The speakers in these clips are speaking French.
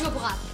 Radio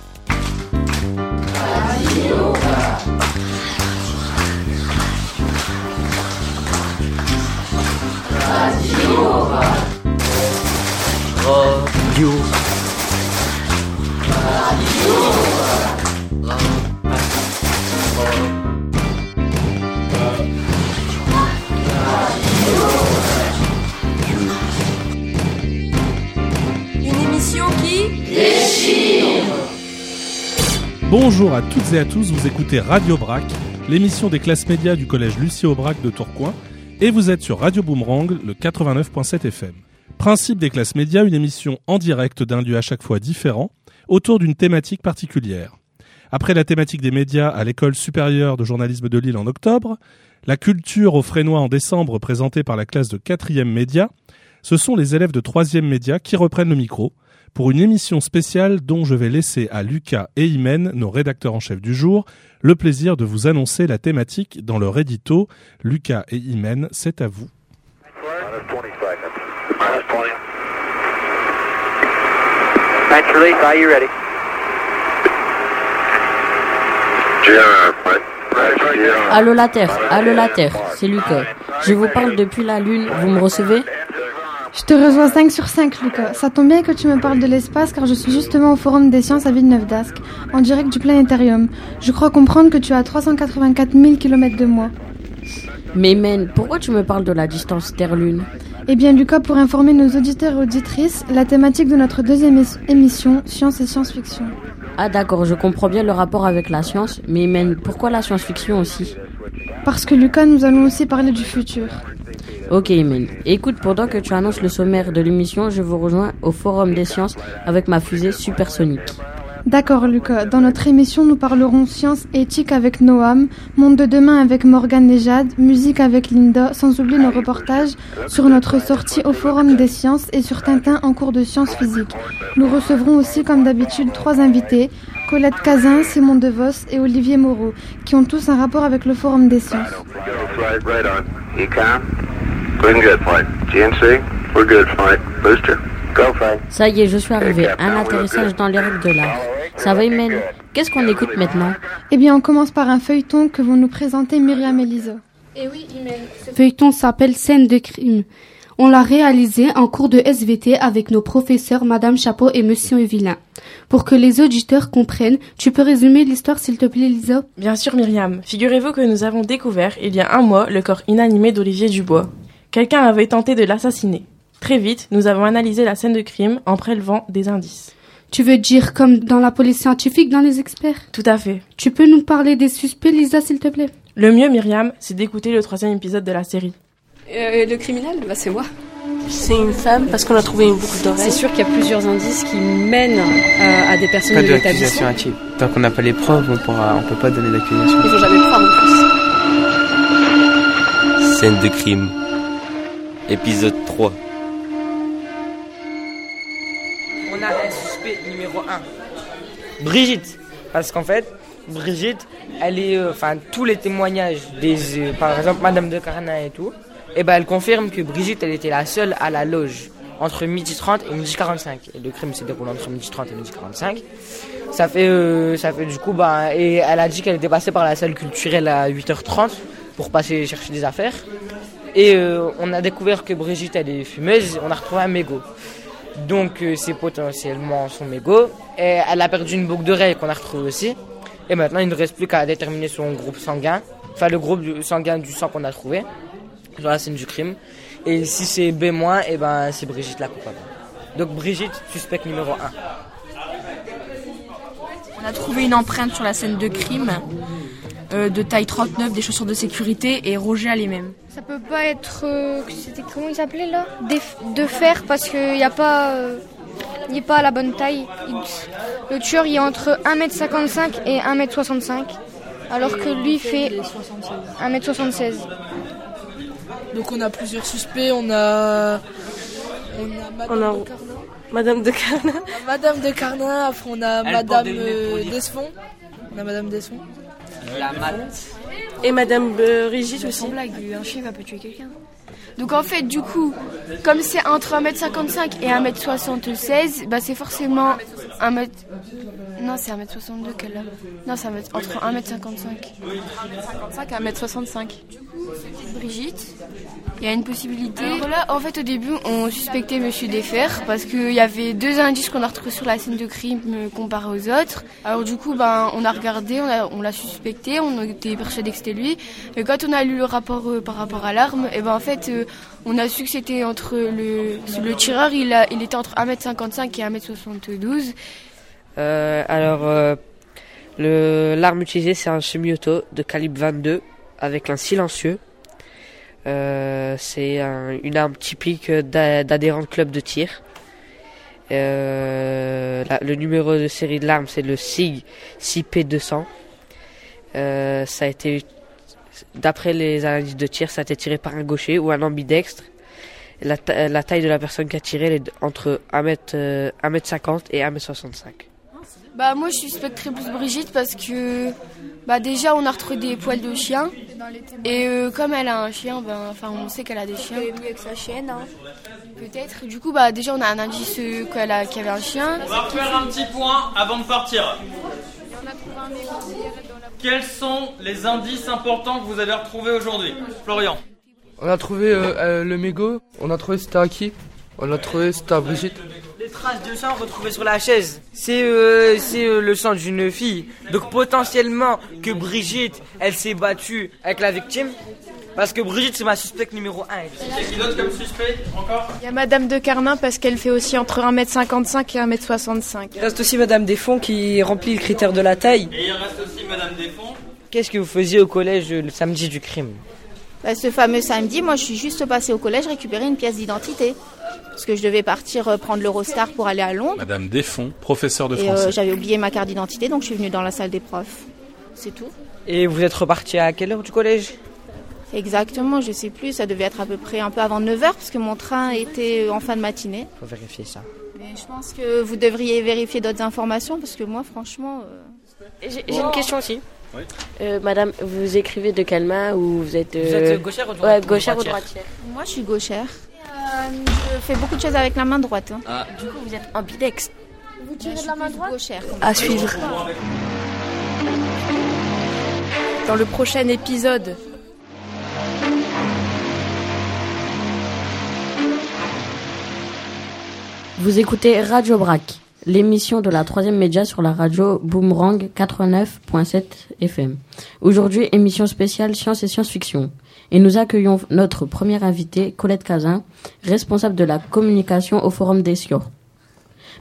Bonjour à toutes et à tous, vous écoutez Radio Brac, l'émission des classes médias du collège Lucie Aubrac de Tourcoing, et vous êtes sur Radio Boomerang, le 89.7 FM. Principe des classes médias, une émission en direct d'un lieu à chaque fois différent, autour d'une thématique particulière. Après la thématique des médias à l'école supérieure de journalisme de Lille en octobre, la culture au Frénois en décembre présentée par la classe de 4e média, ce sont les élèves de 3e média qui reprennent le micro pour une émission spéciale dont je vais laisser à Lucas et Imen, nos rédacteurs en chef du jour, le plaisir de vous annoncer la thématique dans leur édito. Lucas et Imen, c'est à vous. Allô la Terre, allô la Terre, c'est Lucas. Je vous parle depuis la Lune, vous me recevez? Je te rejoins 5 sur 5, Lucas. Ça tombe bien que tu me parles de l'espace car je suis justement au Forum des sciences à Villeneuve d'Ascq, en direct du planétarium. Je crois comprendre que tu as 384 000 km de moi. Mais men, pourquoi tu me parles de la distance Terre-Lune? Eh bien, Lucas, pour informer nos auditeurs et auditrices, la thématique de notre deuxième émission, Science et Science-Fiction. Ah d'accord, je comprends bien le rapport avec la science, mais men, pourquoi la science-fiction aussi? Parce que Lucas, nous allons aussi parler du futur. Ok, men. Écoute, pendant que tu annonces le sommaire de l'émission, je vous rejoins au Forum des sciences avec ma fusée supersonique. D'accord, Lucas. Dans notre émission, nous parlerons science et éthique avec Noam, monde de demain avec Morgane et Jade, musique avec Linda, sans oublier nos reportages sur notre sortie au Forum des sciences et sur Tintin en cours de sciences physiques. Nous recevrons aussi, comme d'habitude, trois invités, Colette Cazin, Simon DeVos et Olivier Moreau, qui ont tous un rapport avec le Forum des sciences. Ça y est, je suis arrivé. Un atterrissage dans les règles de l'art. Ça va, Imen Qu'est-ce qu'on écoute maintenant Eh bien, on commence par un feuilleton que vont nous présenter Myriam et Lisa. Eh oui, Imen. Ce feuilleton s'appelle Scène de crime. On l'a réalisé en cours de SVT avec nos professeurs Madame Chapeau et Monsieur Villain. Pour que les auditeurs comprennent, tu peux résumer l'histoire s'il te plaît Lisa Bien sûr Myriam. Figurez-vous que nous avons découvert il y a un mois le corps inanimé d'Olivier Dubois. Quelqu'un avait tenté de l'assassiner. Très vite, nous avons analysé la scène de crime en prélevant des indices. Tu veux dire comme dans la police scientifique, dans les experts? Tout à fait. Tu peux nous parler des suspects, Lisa, s'il te plaît? Le mieux, Myriam, c'est d'écouter le troisième épisode de la série. Euh, le criminel Bah c'est moi. C'est une femme parce qu'on a trouvé une boucle d'oreille. C'est sûr qu'il y a plusieurs indices qui mènent euh, à des personnes pas de de l'accusation. Tant qu'on n'a pas les preuves, on pourra, on peut pas donner d'accusation. Il faut jamais croire en plus. Scène de crime. Épisode 3. On a un suspect numéro 1. Brigitte. Parce qu'en fait, Brigitte, elle est. euh, Enfin, tous les témoignages des. euh, par exemple, Madame de Carnin et tout, et ben elle confirme que Brigitte, elle était la seule à la loge entre midi 30 et midi 45. Et le crime s'est déroulé entre midi 30 et midi 45. Ça fait, euh, ça fait du coup, bah, et elle a dit qu'elle était passée par la salle culturelle à 8h30 pour passer chercher des affaires. Et euh, on a découvert que Brigitte, elle est fumeuse, on a retrouvé un mégot. Donc euh, c'est potentiellement son mégot. Elle a perdu une boucle d'oreille qu'on a retrouvée aussi. Et maintenant, il ne reste plus qu'à déterminer son groupe sanguin. Enfin, le groupe sanguin du sang qu'on a trouvé sur la scène du crime. Et si c'est B-, et ben c'est Brigitte la coupable. Donc Brigitte, suspect numéro 1. On a trouvé une empreinte sur la scène de crime euh, de taille 39, des chaussures de sécurité et Roger a les mêmes. Ça peut pas être. euh, C'était comment il s'appelait là? Des- De fer parce qu'il n'y a pas. euh, il pas à la bonne taille. Il- le tueur il est entre 1m55 et 1m65. Alors que lui fait 1m76. Donc on a plusieurs suspects, on a. On a Madame On a- de Carnin. Madame de Carnin. Madame de après on a Elle Madame euh. Desfond. On a Madame Desfond. La mat. Et Madame euh, Brigitte aussi. Sans blague, un chien va peut tuer quelqu'un. Donc en fait, du coup, comme c'est entre 1m55 et 1m76, bah c'est forcément 1 mètre. Non, c'est 1m62 qu'elle a. Non, c'est 1 mètre- entre 1m55. Oui, 1m55 à 1m65. Brigitte, il y a une possibilité. Alors là, en fait, au début, on suspectait Monsieur Defer parce qu'il y avait deux indices qu'on a retrouvés sur la scène de crime euh, comparés aux autres. Alors du coup, ben, on a regardé, on l'a suspecté, on était persuadé que c'était lui. Et quand on a lu le rapport euh, par rapport à l'arme, et ben en fait, euh, on a su que c'était entre le tireur, il était entre 1m55 et 1m72. Euh, alors, euh, l'arme utilisée, c'est un semi-auto de calibre 22 avec un silencieux. Euh, c'est un- une arme typique d'a- d'adhérent de club de tir. Le numéro de série de l'arme, c'est le SIG 6P200. Euh, ça a été, d'après les analyses de tir, ça a été tiré par un gaucher ou un ambidextre. La, ta- la taille de la personne qui a tiré elle est entre 1m, euh, 1m50 et 1m65. Bah moi je suspecterais plus Brigitte parce que bah déjà on a retrouvé des poils de chien et euh, comme elle a un chien enfin on sait qu'elle a des chiens mieux que sa chienne hein. peut-être du coup bah déjà on a un indice euh, qu'elle a qu'il y avait un chien On va refaire un petit point avant de partir. Quels sont les indices importants que vous avez retrouvés aujourd'hui Florian On a trouvé euh, euh, le mégot, on a trouvé c'était à qui On a trouvé c'était à Brigitte. Les traces de sang retrouvées sur la chaise, c'est euh, c'est euh, le sang d'une fille. Donc potentiellement que Brigitte, elle s'est battue avec la victime. Parce que Brigitte, c'est ma suspecte numéro 1. Et qui d'autre comme suspect encore? Il y a Madame de Carmin parce qu'elle fait aussi entre 1m55 et 1m65. Il reste aussi Madame Desfonds qui remplit le critère de la taille. Et il reste aussi Madame Desfonds. Qu'est-ce que vous faisiez au collège le samedi du crime? Bah, ce fameux samedi, moi je suis juste passée au collège récupérer une pièce d'identité. Parce que je devais partir euh, prendre l'Eurostar pour aller à Londres. Madame Desfonds, professeur de Et euh, français. j'avais oublié ma carte d'identité, donc je suis venue dans la salle des profs. C'est tout. Et vous êtes reparti à quelle heure du collège? Exactement, je sais plus, ça devait être à peu près un peu avant 9h, parce que mon train était en fin de matinée. Faut vérifier ça. Mais je pense que vous devriez vérifier d'autres informations, parce que moi, franchement... euh, J'ai j'ai une question aussi. Euh, madame, vous écrivez de quelle main ou vous êtes, Vous euh, êtes gauchère ou Ouais, droite- gauchère ou droitière droitière? Moi, je suis gauchère. Euh, je fais beaucoup de choses avec la main droite. hein. Ah. Du coup, vous êtes ambidextre. Vous tirez de la main droite? Gauchère. À suivre. Dans le prochain épisode. Vous écoutez Radio Brac, l'émission de la troisième média sur la radio Boomerang 89.7 FM. Aujourd'hui, émission spéciale science et science-fiction. Et nous accueillons notre première invitée, Colette Cazin, responsable de la communication au Forum des Sciences.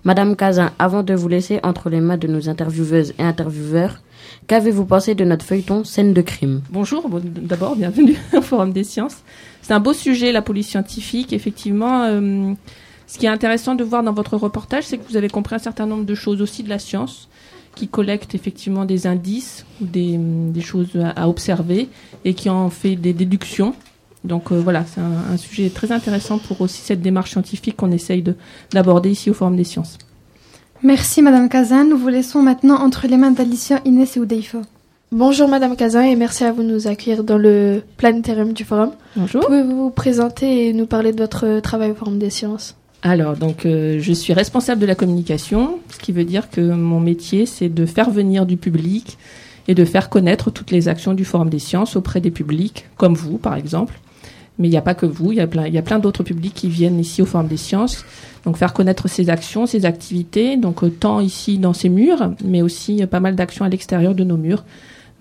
Madame Cazin, avant de vous laisser entre les mains de nos intervieweuses et intervieweurs, qu'avez-vous pensé de notre feuilleton Scène de crime? Bonjour, bon, d'abord, bienvenue au Forum des sciences. C'est un beau sujet, la police scientifique. Effectivement, euh, ce qui est intéressant de voir dans votre reportage, c'est que vous avez compris un certain nombre de choses aussi de la science, qui collecte effectivement des indices ou des, des choses à, à observer et qui en fait des déductions. Donc euh, voilà, c'est un, un sujet très intéressant pour aussi cette démarche scientifique qu'on essaye de- d'aborder ici au Forum des sciences. Merci Madame Kazan. Nous vous laissons maintenant entre les mains d'Alicia, Inès et Oudeifa. Bonjour Madame Cazin et merci à vous de nous accueillir dans le planétarium du Forum. Bonjour. Pouvez-vous vous présenter et nous parler de votre travail au Forum des sciences? Alors, donc, euh, je suis responsable de la communication, ce qui veut dire que mon métier, c'est de faire venir du public et de faire connaître toutes les actions du Forum des sciences auprès des publics, comme vous, par exemple. Mais il n'y a pas que vous, il y a plein, y a plein d'autres publics qui viennent ici au Forum des sciences. Donc, faire connaître ces actions, ces activités, donc euh, tant ici dans ces murs, mais aussi euh, pas mal d'actions à l'extérieur de nos murs.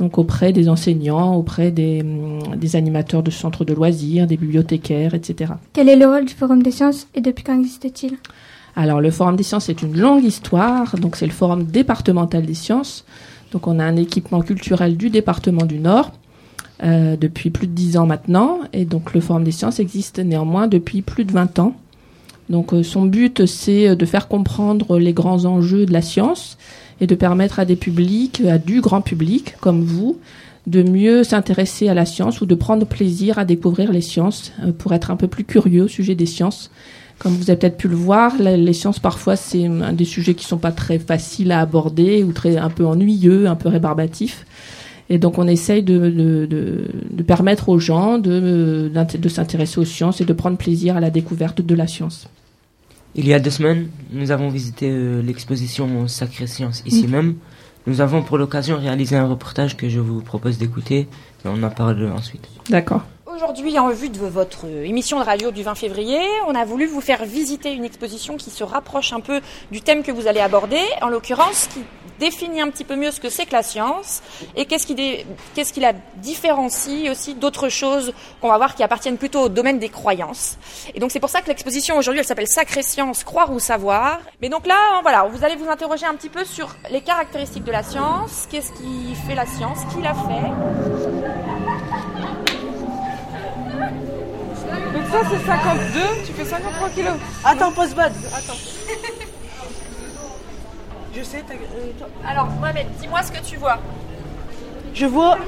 Donc, auprès des enseignants, auprès des, hum, des animateurs de centres de loisirs, des bibliothécaires, etc. Quel est le rôle du Forum des sciences et depuis quand existe-t-il? Alors, le Forum des sciences est une longue histoire. Donc, c'est le Forum départemental des sciences. Donc, on a un équipement culturel du département du Nord euh, depuis plus de dix ans maintenant. Et donc, le Forum des sciences existe néanmoins depuis plus de 20 ans. Donc, euh, son but, c'est euh, de faire comprendre les grands enjeux de la science et de permettre à des publics, à du grand public comme vous, de mieux s'intéresser à la science ou de prendre plaisir à découvrir les sciences euh, pour être un peu plus curieux au sujet des sciences. Comme vous avez peut-être pu le voir, les sciences parfois c'est un des sujets qui sont pas très faciles à aborder ou très un peu ennuyeux, un peu rébarbatifs. Et donc on essaye de, de, de, de permettre aux gens de, de s'intéresser aux sciences et de prendre plaisir à la découverte de la science. Il y a deux semaines, nous avons visité euh, l'exposition Sacrée Science ici même. Nous avons pour l'occasion réalisé un reportage que je vous propose d'écouter et on en parle ensuite. D'accord. Aujourd'hui, en vue de votre émission de radio du 20 février, on a voulu vous faire visiter une exposition qui se rapproche un peu du thème que vous allez aborder, en l'occurrence qui définit un petit peu mieux ce que c'est que la science et qu'est-ce qui, dé- qu'est-ce qui la différencie aussi d'autres choses qu'on va voir qui appartiennent plutôt au domaine des croyances. Et donc c'est pour ça que l'exposition aujourd'hui, elle s'appelle Sacrée Science, croire ou savoir. Mais donc là, voilà, vous allez vous interroger un petit peu sur les caractéristiques de la science, qu'est-ce qui fait la science, qui l'a fait? Donc ça c'est 52, tu fais 53 kilos. Attends, pause bad. Attends. Je sais, euh, Alors, Mohamed, dis-moi ce que tu vois. Je vois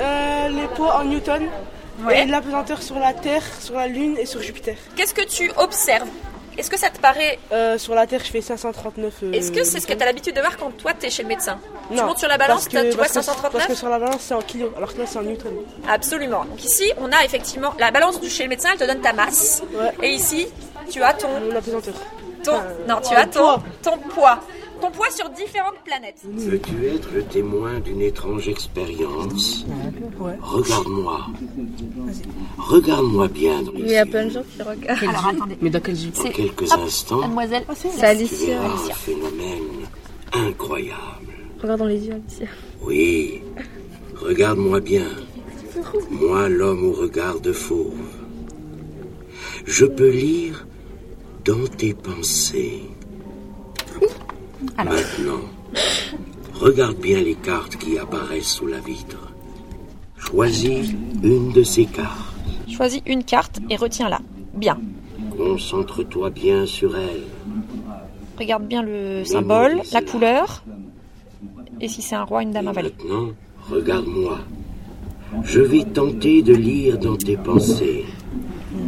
euh, les poids en Newton Ouais. et l'apesanteur sur la Terre, sur la Lune et sur Jupiter. Qu'est-ce que tu observes? Est-ce que ça te paraît Euh, sur la Terre, je fais 539. euh, Est-ce que c'est ce que tu as l'habitude de voir quand toi tu es chez le médecin? Tu Non, montes sur la balance, que- tu vois parce que- 539 Parce que sur la balance, c'est en kilos, alors que là, c'est en Newton. Absolument. Donc ici, on a effectivement la balance du chez le médecin, elle te donne ta masse. Et ici, tu as ton. Mon apesanteur. Ton, non, tu as ton, ton poids. Ton poids sur différentes planètes. Veux-tu être le témoin d'une étrange expérience Regarde-moi. Regarde-moi bien dans les Il y a plein de gens qui regardent. Alors attendez. Mais dans quel Dans quelques instants, Mademoiselle, C'est Alicia. verras un phénomène incroyable. Regarde dans les yeux, Alicia. Oui, regarde-moi bien. Moi, l'homme au regard de fauve. Je peux lire dans tes pensées. Maintenant, regarde bien les cartes qui apparaissent sous la vitre. Choisis une de ces cartes. Choisis une carte et retiens-la. Bien. Concentre-toi bien sur elle. Regarde bien le symbole, la couleur. Et si c'est un roi, une dame, un valet. Maintenant, regarde-moi. Je vais tenter de lire dans tes pensées.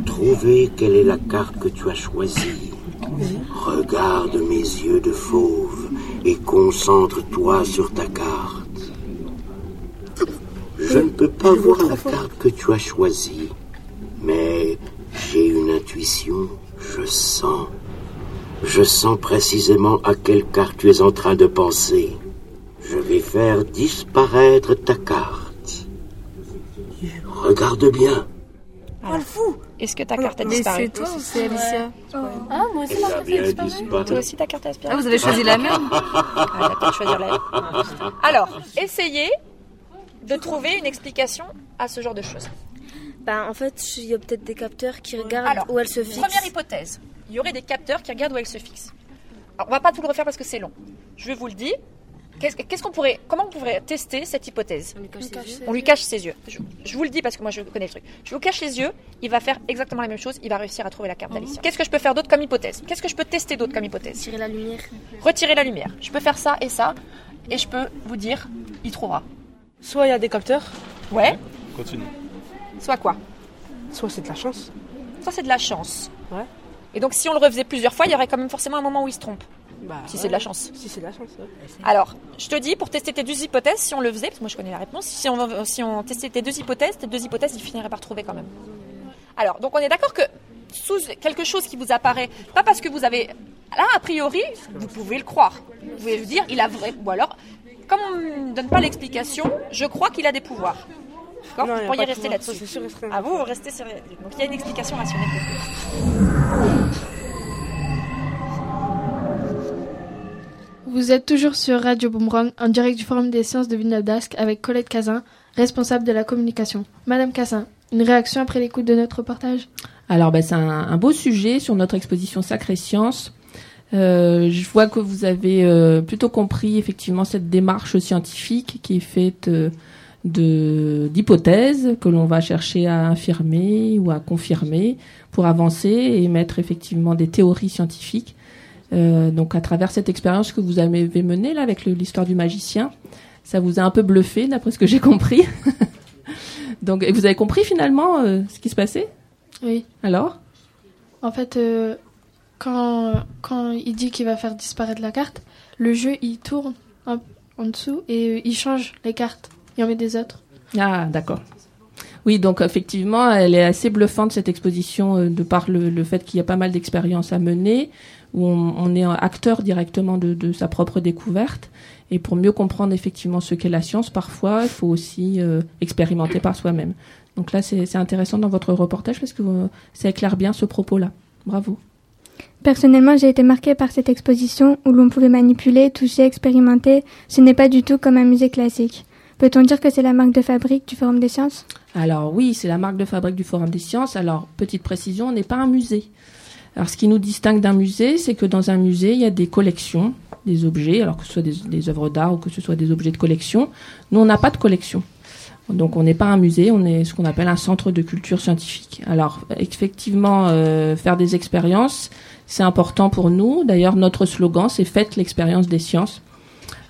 Trouver quelle est la carte que tu as choisie. Regarde mes yeux de fauve et concentre-toi sur ta carte. Je ne peux pas voir la carte que tu as choisie, mais j'ai une intuition, je sens. Je sens précisément à quelle carte tu es en train de penser. Je vais faire disparaître ta carte. Regarde bien. Oh fou Est-ce que ta carte a Mais disparu c'est toi ou c'est Alicia Ah, moi aussi, Elle a bien disparu. Toi aussi, ta carte a disparu. Ah, vous avez choisi la même Ah, elle a peut-être choisi la Alors, essayez de trouver une explication à ce genre de choses. Bah, en fait, il y a peut-être des capteurs qui regardent Alors, où elle se fixe. Première hypothèse, il y aurait des capteurs qui regardent où elle se fixe. Alors, on va pas tout le refaire parce que c'est long. Je vous le dis. Qu'est-ce qu'on pourrait, comment on pourrait tester cette hypothèse On lui cache ses yeux. Je, je vous le dis parce que moi je connais le truc. Je vous cache les yeux, il va faire exactement la même chose, il va réussir à trouver la carte d'Alicia. Qu'est-ce que je peux faire d'autre comme hypothèse? Qu'est-ce que je peux tester d'autre comme hypothèse? Tirer la lumière. Retirer la lumière. Je peux faire ça et ça, et je peux vous dire, il trouvera. Soit il y a des capteurs. Ouais. Continue. Soit quoi? Soit c'est de la chance. Ça c'est de la chance. Ouais. Et donc si on le refaisait plusieurs fois, il y aurait quand même forcément un moment où il se trompe. Bah, si ouais. c'est de la chance. Si c'est de la chance. ouais. Alors, je te dis, pour tester tes deux hypothèses, si on le faisait, parce que moi je connais la réponse, si on, si on testait tes deux hypothèses, tes deux hypothèses, ils finiraient par trouver quand même. Alors, donc on est d'accord que sous quelque chose qui vous apparaît, pas parce que vous avez... Là, a priori, vous pouvez le croire. Vous pouvez vous dire, il a vrai... Ou alors, comme on ne donne pas l'explication, je crois qu'il a des pouvoirs. D'accord Vous pourriez rester là-dessus. c'est sûr et certain. Ah, vous, vous restez sur... Donc il y a une explication rationnelle. Vous êtes toujours sur Radio Boomerang en direct du Forum des sciences de Villeneuve-d'Ascq avec Colette Cazin, responsable de la communication. Madame Cazin, une réaction après l'écoute de notre reportage? Alors, bah, c'est un, beau sujet sur notre exposition Sacrée Science. Euh, je vois que vous avez euh, plutôt compris effectivement cette démarche scientifique qui est faite euh, de d'hypothèses que l'on va chercher à infirmer ou à confirmer pour avancer et mettre effectivement des théories scientifiques. Euh, donc à travers cette expérience que vous avez menée là avec l'histoire du magicien, ça vous a un peu bluffé d'après ce que j'ai compris. donc vous avez compris finalement euh, ce qui se passait? Oui. Alors? En fait, euh, quand, quand il dit qu'il va faire disparaître la carte, le jeu il tourne en, en dessous et il change les cartes. Il en met des autres. Ah, d'accord. Oui, donc effectivement, elle est assez bluffante cette exposition euh, de par le, le fait qu'il y a pas mal d'expériences à mener, où on, on est un acteur directement de, de, sa propre découverte. Et pour mieux comprendre effectivement ce qu'est la science, parfois, il faut aussi euh, expérimenter par soi-même. Donc là, c'est intéressant dans votre reportage parce que euh, ça éclaire bien ce propos-là. Bravo. Personnellement, j'ai été marquée par cette exposition où l'on pouvait manipuler, toucher, expérimenter. Ce n'est pas du tout comme un musée classique. Peut-on dire que c'est la marque de fabrique du Forum des sciences? Alors oui, c'est la marque de fabrique du Forum des sciences. Alors, petite précision, on n'est pas un musée. Alors, ce qui nous distingue d'un musée, c'est que dans un musée, il y a des collections, des objets, alors que ce soit des, œuvres d'art ou que ce soit des objets de collection. Nous, on n'a pas de collection. Donc on n'est pas un musée, on est ce qu'on appelle un centre de culture scientifique. Alors effectivement, euh, faire des expériences, c'est important pour nous. D'ailleurs, notre slogan, c'est Faites l'expérience des sciences.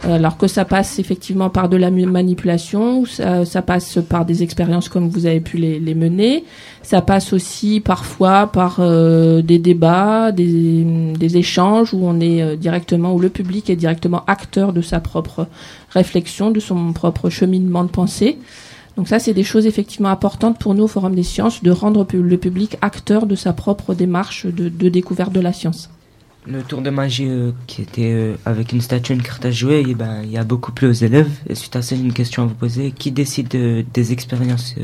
Alors que ça passe effectivement par de la manipulation, ça, passe par des expériences comme vous avez pu les, mener, ça passe aussi parfois par euh, des débats, des, échanges où on est euh, directement, où le public est directement acteur de sa propre réflexion, de son propre cheminement de pensée. Donc ça, c'est des choses effectivement importantes pour nous au Forum des sciences, de rendre le public acteur de sa propre démarche de découverte de la science. Le tour de magie euh, qui était euh, avec une statue, une carte à jouer, et ben, il y a beaucoup plu aux élèves. Et suite à ça, une question à vous poser. Qui décide euh, des expériences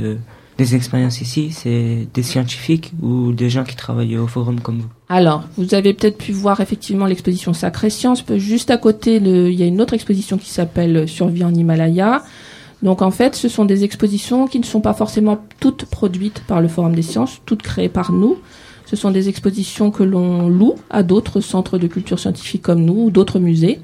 des expériences ici? C'est des scientifiques ou des gens qui travaillent au forum comme vous? Alors, vous avez peut-être pu voir effectivement l'exposition Sacrée Science. Juste à côté, il y a une autre exposition qui s'appelle Survie en Himalaya. Donc en fait, ce sont des expositions qui ne sont pas forcément toutes produites par le Forum des sciences, toutes créées par nous. Ce sont des expositions que l'on loue à d'autres centres de culture scientifique comme nous ou d'autres musées.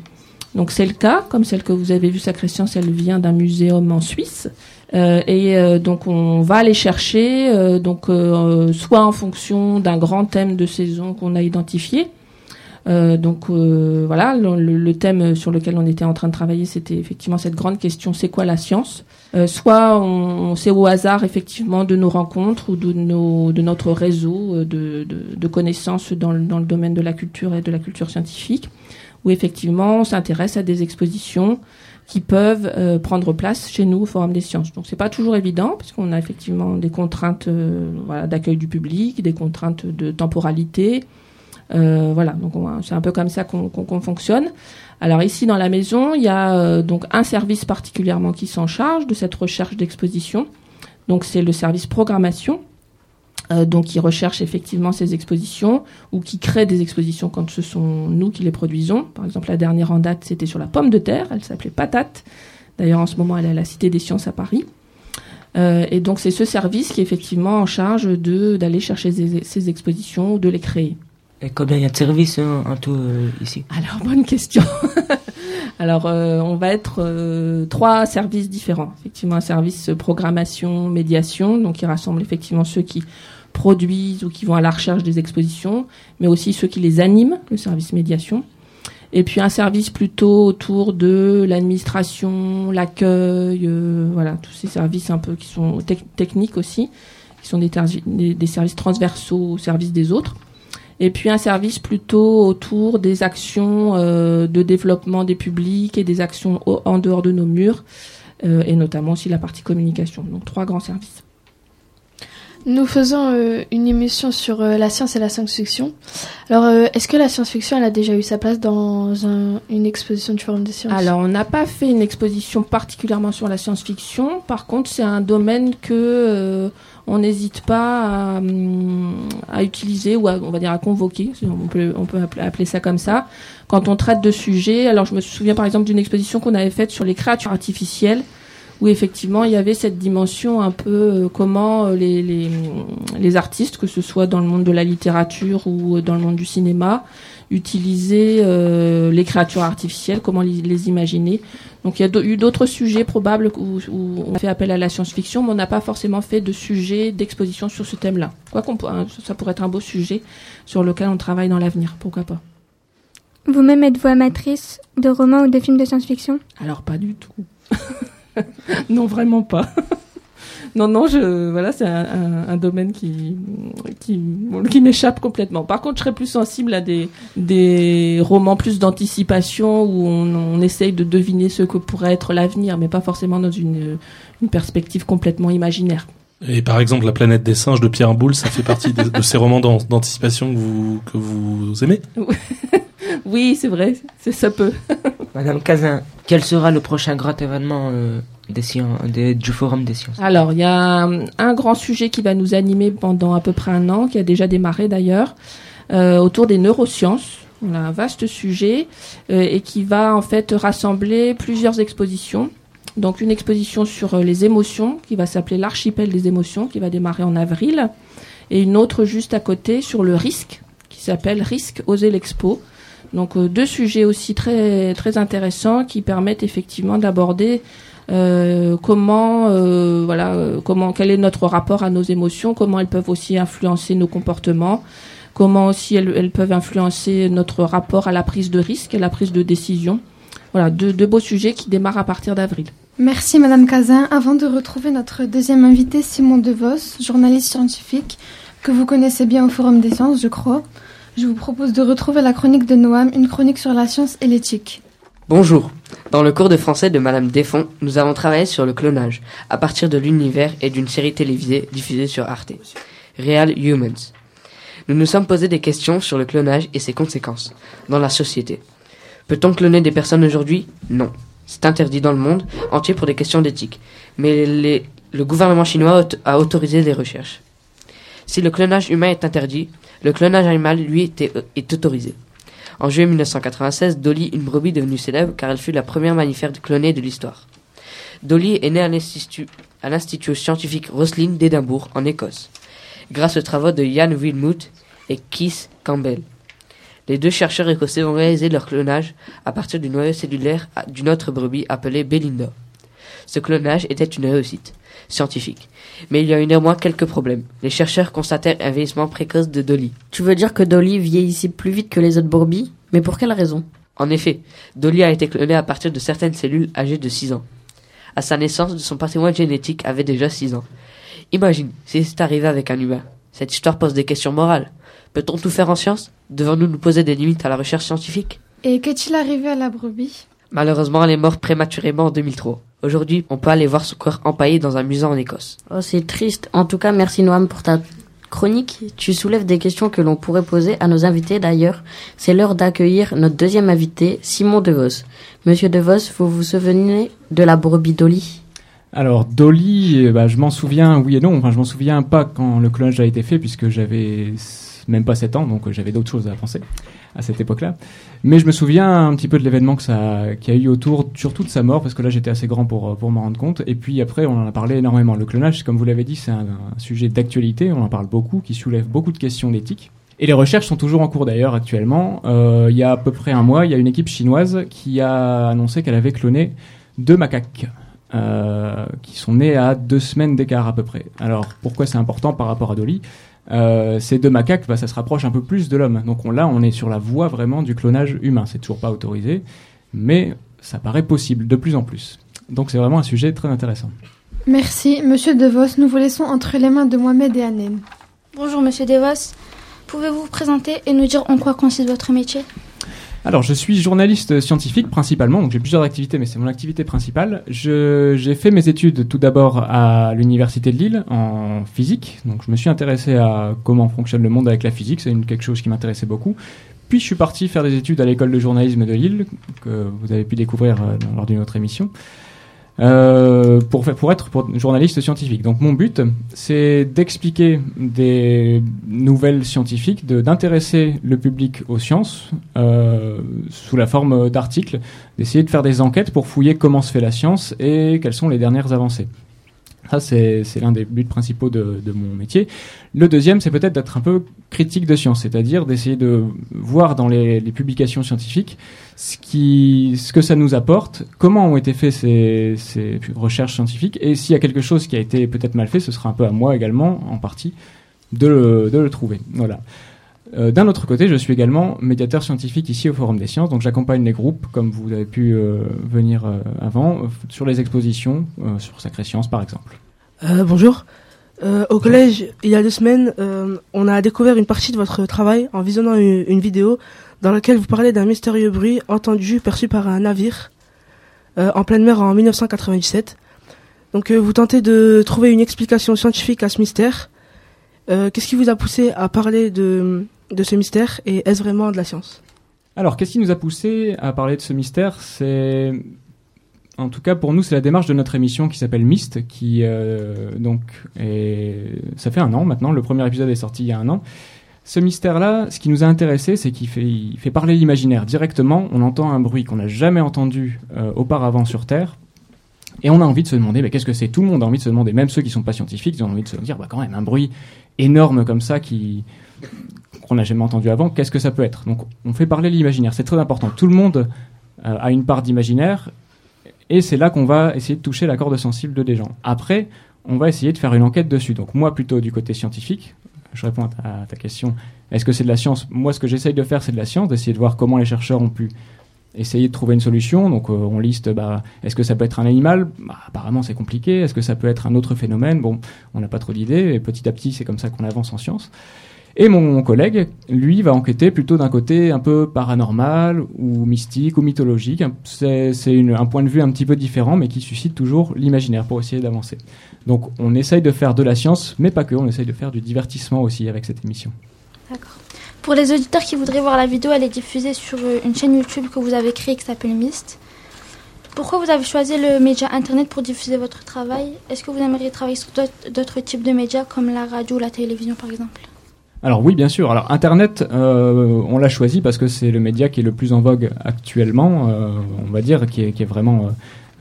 Donc c'est le cas, comme celle que vous avez vue, Sacrée Science, elle vient d'un muséum en Suisse. Euh, et euh, donc on va aller chercher, euh, donc soit en fonction d'un grand thème de saison qu'on a identifié, donc euh, voilà, le, le, thème sur lequel on était en train de travailler, c'était effectivement cette grande question c'est quoi la science? Euh, Soit on, on sait au hasard effectivement de nos rencontres ou de, nos, de notre réseau de, de, de connaissances dans le, dans le domaine de la culture et de la culture scientifique, où effectivement on s'intéresse à des expositions qui peuvent euh, prendre place chez nous au Forum des sciences. Donc c'est pas toujours évident parce qu'on a effectivement des contraintes euh, voilà, d'accueil du public, des contraintes de temporalité, euh, voilà, donc c'est un peu comme ça qu'on qu fonctionne. Alors ici dans la maison, il y a euh, donc un service particulièrement qui s'en charge de cette recherche d'exposition. Donc c'est le service programmation, euh, donc qui recherche effectivement ces expositions ou qui crée des expositions quand ce sont nous qui les produisons. Par exemple, la dernière en date, c'était sur la pomme de terre, elle s'appelait Patate. D'ailleurs, en ce moment, elle est à la Cité des Sciences à Paris. Et donc c'est ce service qui est effectivement en charge d'aller chercher ces expositions ou de les créer. Combien il y a de services hein, en tout euh, ici Alors, bonne question. Alors, euh, on va être euh, trois services différents. Effectivement, un service programmation, médiation, donc qui rassemble effectivement ceux qui produisent ou qui vont à la recherche des expositions, mais aussi ceux qui les animent, le service médiation. Et puis un service plutôt autour de l'administration, l'accueil, voilà, tous ces services un peu qui sont techniques aussi, qui sont des services transversaux au service des autres et puis un service plutôt autour des actions euh, de développement des publics et des actions au, en dehors de nos murs, euh, et notamment aussi la partie communication. Donc trois grands services. Nous faisons euh, une émission sur la science et la science-fiction. Alors, est-ce que la science-fiction, elle a déjà eu sa place dans un, une exposition du Forum des sciences? Alors, on n'a pas fait une exposition particulièrement sur la science-fiction. Par contre, c'est un domaine que on n'hésite pas à, à, utiliser ou à, on va dire à convoquer, on peut, on peut appeler ça comme ça, quand on traite de sujets. Alors, je me souviens par exemple d'une exposition qu'on avait faite sur les créatures artificielles où effectivement il y avait cette dimension un peu euh, comment euh, les, les, les, artistes, que ce soit dans le monde de la littérature ou dans le monde du cinéma, utiliser euh, les créatures artificielles, comment les, les imaginer. Donc il y a eu d'autres sujets probables où, où, on a fait appel à la science-fiction, mais on n'a pas forcément fait de sujet d'exposition sur ce thème-là. Quoi qu'on ça pourrait être un beau sujet sur lequel on travaille dans l'avenir, pourquoi pas. Vous-même êtes-vous amatrice de romans ou de films de science-fiction? Alors pas du tout. non, vraiment pas. non, non, je, voilà, c'est un, un, un, domaine qui, qui, bon, qui m'échappe complètement. Par contre, je serais plus sensible à des, des romans plus d'anticipation où on, on essaye de deviner ce que pourrait être l'avenir, mais pas forcément dans une, une perspective complètement imaginaire. Et par exemple, La planète des singes de Pierre Boulle, ça fait partie de, de ces romans d'an- d'anticipation que vous, que vous aimez? Oui, c'est vrai, c'est- ça peut. Madame Cazin, quel sera le prochain grand événement euh, du Forum des sciences? Alors, il y a un, un grand sujet qui va nous animer pendant à peu près un an, qui a déjà démarré d'ailleurs, euh, autour des neurosciences. On a un vaste sujet euh, et qui va en fait rassembler plusieurs expositions. Donc une exposition sur euh, les émotions qui va s'appeler l'archipel des émotions qui va démarrer en avril et une autre juste à côté sur le risque qui s'appelle Risque oser l'expo. Donc euh, deux sujets aussi très très intéressants qui permettent effectivement d'aborder euh, comment euh, voilà comment quel est notre rapport à nos émotions, comment elles peuvent aussi influencer nos comportements, comment aussi elles, peuvent influencer notre rapport à la prise de risque et la prise de décision. Voilà, deux, deux beaux sujets qui démarrent à partir d'avril. Merci Madame Cazin. Avant de retrouver notre deuxième invité, Simon DeVos, journaliste scientifique, que vous connaissez bien au Forum des sciences, je crois, je vous propose de retrouver la chronique de Noam, une chronique sur la science et l'éthique. Bonjour. Dans le cours de français de Madame Desfonds, nous avons travaillé sur le clonage, à partir de l'univers et d'une série télévisée diffusée sur Arte. Real Humans. Nous nous sommes posé des questions sur le clonage et ses conséquences dans la société. Peut-on cloner des personnes aujourd'hui? Non. C'est interdit dans le monde entier pour des questions d'éthique. Mais le gouvernement chinois a autorisé les recherches. Si le clonage humain est interdit, le clonage animal, lui, était- est autorisé. En juillet 1996, Dolly, une brebis devenue célèbre car elle fut la première mammifère clonée de l'histoire. Dolly est née à l'institut, scientifique Roslin d'Édimbourg, en Écosse, grâce aux travaux de Ian Wilmut et Keith Campbell. Les deux chercheurs écossais ont réalisé leur clonage à partir du noyau cellulaire d'une autre brebis appelée Belinda. Ce clonage était une réussite scientifique. Mais il y a eu néanmoins quelques problèmes. Les chercheurs constatèrent un vieillissement précoce de Dolly. Tu veux dire que Dolly vieillit plus vite que les autres brebis? Mais pour quelle raison? En effet, Dolly a été clonée à partir de certaines cellules âgées de 6 ans. À sa naissance, son patrimoine génétique avait déjà 6 ans. Imagine si c'est arrivé avec un humain. Cette histoire pose des questions morales. Peut-on tout faire en science? Devons-nous nous poser des limites à la recherche scientifique? Et qu'est-il arrivé à la brebis? Malheureusement, elle est morte prématurément en 2003. Aujourd'hui, on peut aller voir son corps empaillé dans un musée en Écosse. Oh, c'est triste. En tout cas, merci Noam pour ta chronique. Tu soulèves des questions que l'on pourrait poser à nos invités d'ailleurs. C'est l'heure d'accueillir notre deuxième invité, Simon DeVos. Monsieur DeVos, vous vous souvenez de la brebis Dolly? Alors Dolly, euh, bah, je m'en souviens, oui et non. Enfin, je m'en souviens pas quand le clonage a été fait, puisque j'avais même pas 7 ans, donc euh, j'avais d'autres choses à penser à cette époque-là. Mais je me souviens un petit peu de l'événement que ça, qui a eu autour, surtout de sa mort, parce que là j'étais assez grand pour euh, pour m'en rendre compte. Et puis après, on en a parlé énormément. Le clonage, comme vous l'avez dit, c'est un, un sujet d'actualité. On en parle beaucoup, qui soulève beaucoup de questions d'éthique. Et les recherches sont toujours en cours d'ailleurs actuellement. Euh, il y a à peu près un mois, il y a une équipe chinoise qui a annoncé qu'elle avait cloné deux macaques euh, qui sont nés à deux semaines d'écart à peu près. Alors pourquoi c'est important par rapport à Dolly? Euh, Ces deux macaques, bah, ça se rapproche un peu plus de l'homme. Donc on, là, on est sur la voie vraiment du clonage humain. C'est toujours pas autorisé, mais ça paraît possible de plus en plus. Donc c'est vraiment un sujet très intéressant. Merci, Monsieur DeVos. Nous vous laissons entre les mains de Mohamed et Anen. Bonjour Monsieur Devos. Pouvez-vous vous présenter et nous dire en quoi consiste votre métier? Alors, je suis journaliste scientifique principalement, donc j'ai plusieurs activités, mais c'est mon activité principale. J'ai fait mes études tout d'abord à l'université de Lille en physique, donc je me suis intéressé à comment fonctionne le monde avec la physique, c'est quelque chose qui m'intéressait beaucoup. Puis je suis parti faire des études à l'école de journalisme de Lille, que vous avez pu découvrir euh, lors d'une autre émission. Euh, pour, être journaliste scientifique. Donc mon but, c'est d'expliquer des nouvelles scientifiques, d'intéresser le public aux sciences euh, sous la forme d'articles, d'essayer de faire des enquêtes pour fouiller comment se fait la science et quelles sont les dernières avancées. Ça, c'est l'un des buts principaux de, mon métier. Le deuxième, c'est peut-être d'être un peu critique de science, c'est-à-dire d'essayer de voir dans les, publications scientifiques ce, que ça nous apporte, comment ont été faites ces, ces recherches scientifiques, et s'il y a quelque chose qui a été peut-être mal fait, ce sera un peu à moi également, en partie, de le, de le trouver. Voilà. Euh, D'un autre côté, je suis également médiateur scientifique ici au Forum des Sciences, donc j'accompagne les groupes, comme vous avez pu euh, venir euh, avant, sur les expositions, sur Sacré Science par exemple. Bonjour. Au collège, il y a deux semaines, on a découvert une partie de votre travail en visionnant une, vidéo dans laquelle vous parlez d'un mystérieux bruit entendu perçu par un navire en pleine mer en 1997. Donc vous tentez de trouver une explication scientifique à ce mystère. Qu'est-ce qui vous a poussé à parler de, de ce mystère et est-ce vraiment de la science? Alors, qu'est-ce qui nous a poussé à parler de ce mystère? C'est, en tout cas pour nous, c'est la démarche de notre émission qui s'appelle Myst, qui euh, donc est... ça fait un an maintenant. Le premier épisode est sorti il y a un an. Ce mystère-là, ce qui nous a intéressé, c'est qu'il fait, parler l'imaginaire directement. On entend un bruit qu'on n'a jamais entendu euh, auparavant sur Terre. Et on a envie de se demander, bah, qu'est-ce que c'est? Tout le monde a envie de se demander, même ceux qui sont pas scientifiques, ils ont envie de se dire, bah, quand même, un bruit énorme comme ça qui qu'on n'a jamais entendu avant, qu'est-ce que ça peut être? Donc, on fait parler l'imaginaire. C'est très important. Tout le monde euh, a une part d'imaginaire, et c'est là qu'on va essayer de toucher la corde sensible de des gens. Après, on va essayer de faire une enquête dessus. Donc, moi, plutôt du côté scientifique, je réponds à ta, question. Est-ce que c'est de la science? Moi, ce que j'essaye de faire, c'est de la science, d'essayer de voir comment les chercheurs ont pu essayer de trouver une solution. Donc, euh, on liste, bah, est-ce que ça peut être un animal? Bah, Apparemment, c'est compliqué. Est-ce que ça peut être un autre phénomène? Bon, on n'a pas trop d'idées. Et petit à petit, c'est comme ça qu'on avance en science. Et mon collègue, lui, va enquêter plutôt d'un côté un peu paranormal ou mystique ou mythologique. C'est un point de vue un petit peu différent, mais qui suscite toujours l'imaginaire pour essayer d'avancer. Donc, on essaye de faire de la science, mais pas que. On essaye de faire du divertissement aussi avec cette émission. Pour les auditeurs qui voudraient voir la vidéo, elle est diffusée sur euh, une chaîne YouTube que vous avez créée qui s'appelle Myst. Pourquoi vous avez choisi le média Internet pour diffuser votre travail? Est-ce que vous aimeriez travailler sur d'autres types de médias comme la radio ou la télévision par exemple? Alors oui, bien sûr. Alors Internet, euh, on l'a choisi parce que c'est le média qui est le plus en vogue actuellement, euh, on va dire, qui est, qui est vraiment...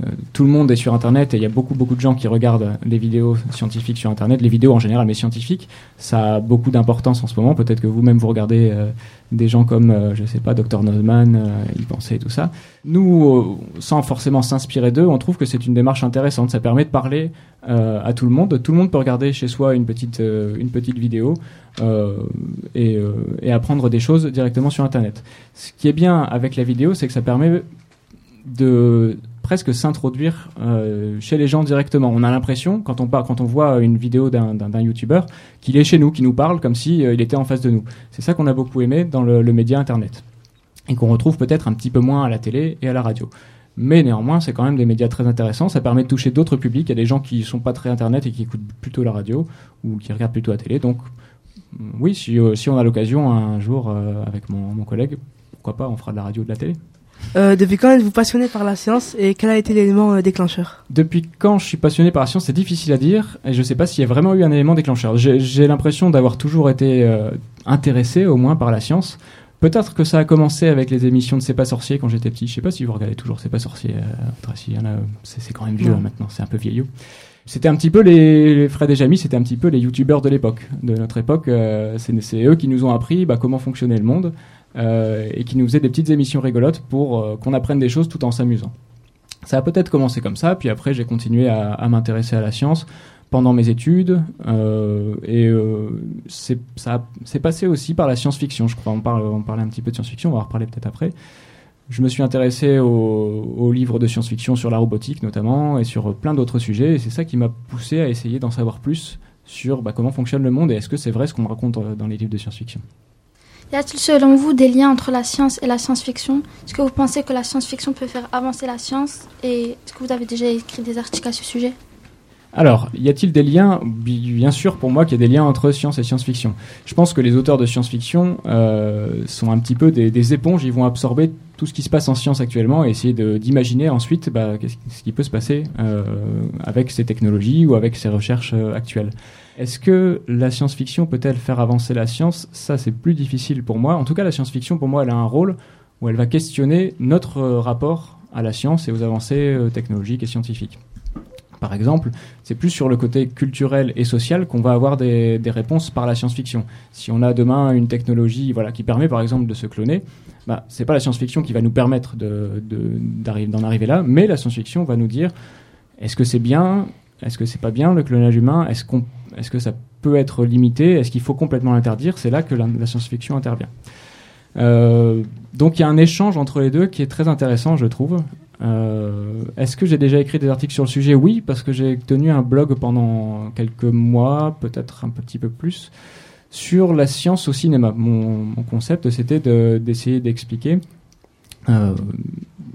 euh, tout le monde est sur Internet et il y a beaucoup beaucoup de gens qui regardent les vidéos scientifiques sur Internet, les vidéos en général, mais scientifiques. Ça a beaucoup d'importance en ce moment. Peut-être que vous-même vous regardez euh, des gens comme, euh, je sais pas, Dr Nozman, euh, y penser et tout ça. Nous, euh, sans forcément s'inspirer d'eux, on trouve que c'est une démarche intéressante. Ça permet de parler à tout le monde. Tout le monde peut regarder chez soi une petite une petite vidéo et apprendre des choses directement sur Internet. Ce qui est bien avec la vidéo, c'est que ça permet de presque s'introduire euh, chez les gens directement. On a l'impression, quand on, quand on voit une vidéo d'un d'un- d'un youtubeur, qu'il est chez nous, qu'il nous parle comme si euh, était en face de nous. C'est ça qu'on a beaucoup aimé dans le, média Internet. Et qu'on retrouve peut-être un petit peu moins à la télé et à la radio. Mais néanmoins, c'est quand même des médias très intéressants. Ça permet de toucher d'autres publics. Il y a des gens qui sont pas très Internet et qui écoutent plutôt la radio ou qui regardent plutôt la télé. Donc, oui, si, euh, on a l'occasion un jour avec mon, mon collègue, pourquoi pas, on fera de la radio ou de la télé. Euh, Depuis quand êtes-vous passionné par la science et quel a été l'élément euh, déclencheur? Depuis quand je suis passionné par la science, c'est difficile à dire, et je ne sais pas s'il y a vraiment eu un élément déclencheur. J'ai l'impression d'avoir toujours été euh, intéressé, au moins, par la science. Peut-être que ça a commencé avec les émissions de C'est pas sorcier quand j'étais petit. Je sais pas si vous regardez toujours C'est pas sorcier. Euh, Tracy, c'est quand même vieux hein, maintenant, c'est un peu vieillot. C'était un petit peu les, les Fred et Jamy, c'était un petit peu les youtubeurs de l'époque, de notre époque. euh, c'est c'est eux qui nous ont appris bah, comment fonctionnait le monde euh, et qui nous faisaient des petites émissions rigolotes pour euh, qu'on apprenne des choses tout en s'amusant. Ça a peut-être commencé comme ça, puis après j'ai continué à, m'intéresser à la science pendant mes études euh, et c'est ça c'est passé aussi par la science-fiction. Je crois on parle on parlait un petit peu de science-fiction, on va en reparler peut-être après. Je me suis intéressé aux, livres de science-fiction sur la robotique notamment et sur plein d'autres sujets et c'est ça qui m'a poussé à essayer d'en savoir plus sur bah, comment fonctionne le monde et est-ce que c'est vrai ce qu'on raconte dans les livres de science-fiction. Y a-t-il selon vous des liens entre la science et la science-fiction? Est-ce que vous pensez que la science-fiction peut faire avancer la science? Et est-ce que vous avez déjà écrit des articles à ce sujet? Alors, y a-t-il des liens? Bi- Bien sûr, pour moi, qu'il y a des liens entre science et science-fiction. Je pense que les auteurs de science-fiction euh, sont un petit peu des, éponges. Ils vont absorber tout ce qui se passe en science actuellement et essayer d'imaginer ensuite bah, ce qui peut se passer euh, avec ces technologies ou avec ces recherches euh, actuelles. Est-ce que la science-fiction peut-elle faire avancer la science? Ça, c'est plus difficile pour moi. En tout cas, la science-fiction, pour moi, elle a un rôle où elle va questionner notre euh, rapport à la science et aux avancées euh, technologiques et scientifiques. Par exemple, c'est plus sur le côté culturel et social qu'on va avoir des, des réponses par la science-fiction. Si on a demain une technologie voilà, qui permet par exemple de se cloner, bah, c'est pas la science-fiction qui va nous permettre d'en arriver là, mais la science-fiction va nous dire est-ce que c'est bien, est-ce que c'est pas bien le clonage humain, est-ce qu'on est-ce que ça peut être limité, est-ce qu'il faut complètement l'interdire? C'est là que la, science-fiction intervient. Euh, donc il y a un échange entre les deux qui est très intéressant, je trouve. Euh, Est-ce que j'ai déjà écrit des articles sur le sujet? Oui, parce que j'ai tenu un blog pendant quelques mois, peut-être un petit peu plus, sur la science au cinéma. Mon, concept, c'était de- d'essayer d'expliquer euh,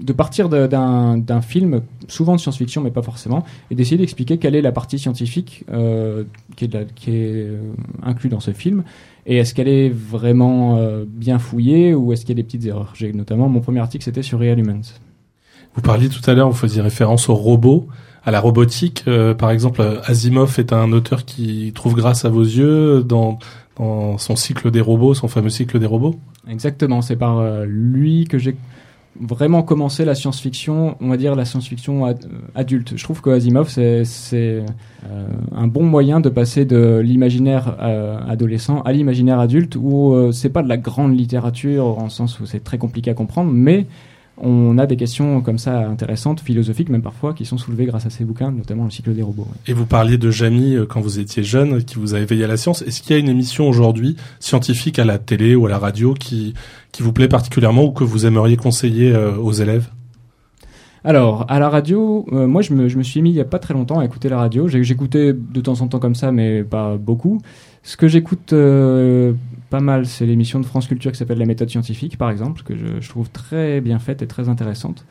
de partir d'un film, souvent de science-fiction, mais pas forcément, et d'essayer d'expliquer quelle est la partie scientifique euh, qui est, de la- qui est euh, inclue dans ce film, et est-ce qu'elle est vraiment euh, bien fouillée ou est-ce qu'il y a des petites erreurs? J'ai notamment mon premier article, c'était sur Real Humans. Vous parliez tout à l'heure, vous faisiez référence aux robots, à la robotique. Euh, par exemple, Asimov est un auteur qui trouve grâce à vos yeux dans, dans son cycle des robots, son fameux cycle des robots? Exactement, c'est par lui que j'ai vraiment commencé la science-fiction, on va dire la science-fiction euh, adulte. Je trouve que Asimov, c'est euh, un bon moyen de passer de l'imaginaire euh, adolescent à l'imaginaire adulte, où euh, c'est pas de la grande littérature, en sens où c'est très compliqué à comprendre, mais on a des questions comme ça intéressantes, philosophiques même parfois, qui sont soulevées grâce à ces bouquins, notamment le cycle des robots. Et vous parliez de Jamie euh, quand vous étiez jeune, qui vous a éveillé à la science. Est-ce qu'il y a une émission aujourd'hui scientifique à la télé ou à la radio qui, qui vous plaît particulièrement ou que vous aimeriez conseiller euh, aux élèves? Alors, à la radio, euh, moi je me, suis mis il n'y a pas très longtemps à écouter la radio. J'écoutais de temps en temps comme ça, mais pas beaucoup. Ce que j'écoute euh, pas mal, c'est l'émission de France Culture qui s'appelle La méthode scientifique, par exemple, que je, trouve très bien faite et très intéressante.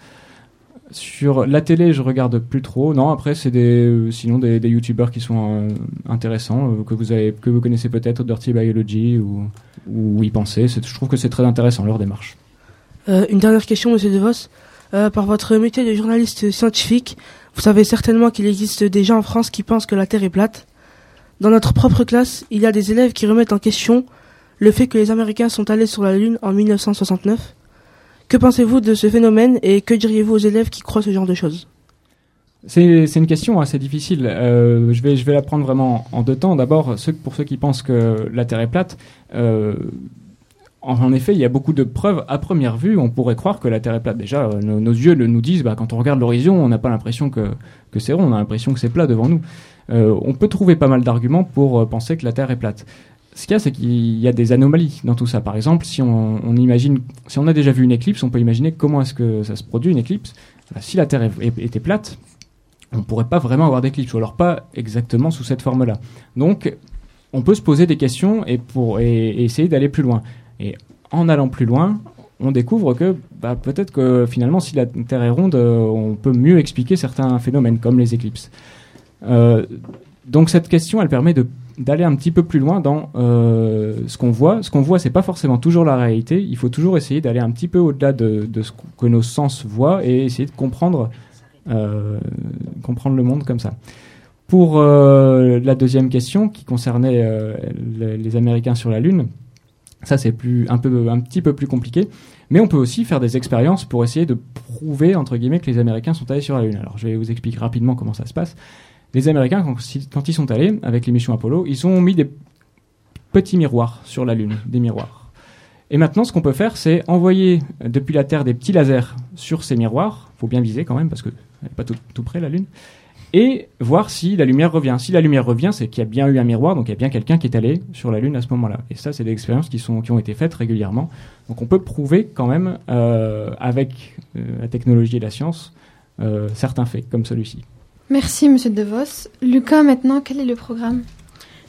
Sur la télé, je regarde plus trop. Non, après, c'est des, euh, sinon des, des youtubeurs qui sont intéressants, que, vous avez, que vous connaissez peut-être, Dirty Biology ou, ou Y Penser. Je trouve que c'est très intéressant leur démarche. Une dernière question, Monsieur DeVos. Euh, par votre métier de journaliste scientifique, vous savez certainement qu'il existe des gens en France qui pensent que la Terre est plate. Dans notre propre classe, il y a des élèves qui remettent en question le fait que les Américains sont allés sur la Lune en 1969. Que pensez-vous de ce phénomène et que diriez-vous aux élèves qui croient ce genre de choses? C'est une question assez difficile. Euh, je, vais, je vais la prendre vraiment en deux temps. D'abord, pour ceux qui pensent que la Terre est plate, euh, en, effet, il y a beaucoup de preuves à première vue. On pourrait croire que la Terre est plate. Déjà, euh, nos, yeux le nous disent, bah, quand on regarde l'horizon, on n'a pas l'impression que, c'est rond, on a l'impression que c'est plat devant nous. Euh, on peut trouver pas mal d'arguments pour euh, penser que la Terre est plate. Ce qu'il y a, c'est qu'il y a des anomalies dans tout ça. Par exemple, si on, imagine, si on a déjà vu une éclipse, on peut imaginer comment est-ce que ça se produit une éclipse. Bah, si la Terre était plate, on pourrait pas vraiment avoir d'éclipse, ou alors pas exactement sous cette forme-là. Donc, on peut se poser des questions et, et essayer d'aller plus loin. Et en allant plus loin, on découvre que bah, peut-être que finalement, si la Terre est ronde, euh, on peut mieux expliquer certains phénomènes, comme les éclipses. Euh, donc cette question, elle permet d'aller un petit peu plus loin dans euh, ce qu'on voit. Ce qu'on voit, c'est pas forcément toujours la réalité. Il faut toujours essayer d'aller un petit peu au-delà de, ce que nos sens voient et essayer de comprendre comprendre le monde comme ça. Pour la deuxième question qui concernait les Américains sur la Lune, ça c'est plus un peu un petit peu plus compliqué, mais on peut aussi faire des expériences pour essayer de prouver entre guillemets que les Américains sont allés sur la Lune. Alors je vais vous expliquer rapidement comment ça se passe. Les Américains quand, ils sont allés avec les missions Apollo, ils ont mis des petits miroirs sur la Lune, des miroirs. Et maintenant, ce qu'on peut faire, c'est envoyer depuis la Terre des petits lasers sur ces miroirs. Faut bien viser quand même parce que elle est pas tout, tout près la Lune. Et voir si la lumière revient. Si la lumière revient, c'est qu'il y a bien eu un miroir, donc il y a bien quelqu'un qui est allé sur la Lune à ce moment-là. Et ça, c'est des expériences qui, sont, qui ont été faites régulièrement. Donc on peut prouver quand même, euh, avec euh, la technologie et la science, euh, certains faits comme celui-ci. Merci, monsieur DeVos. Lucas, maintenant, quel est le programme?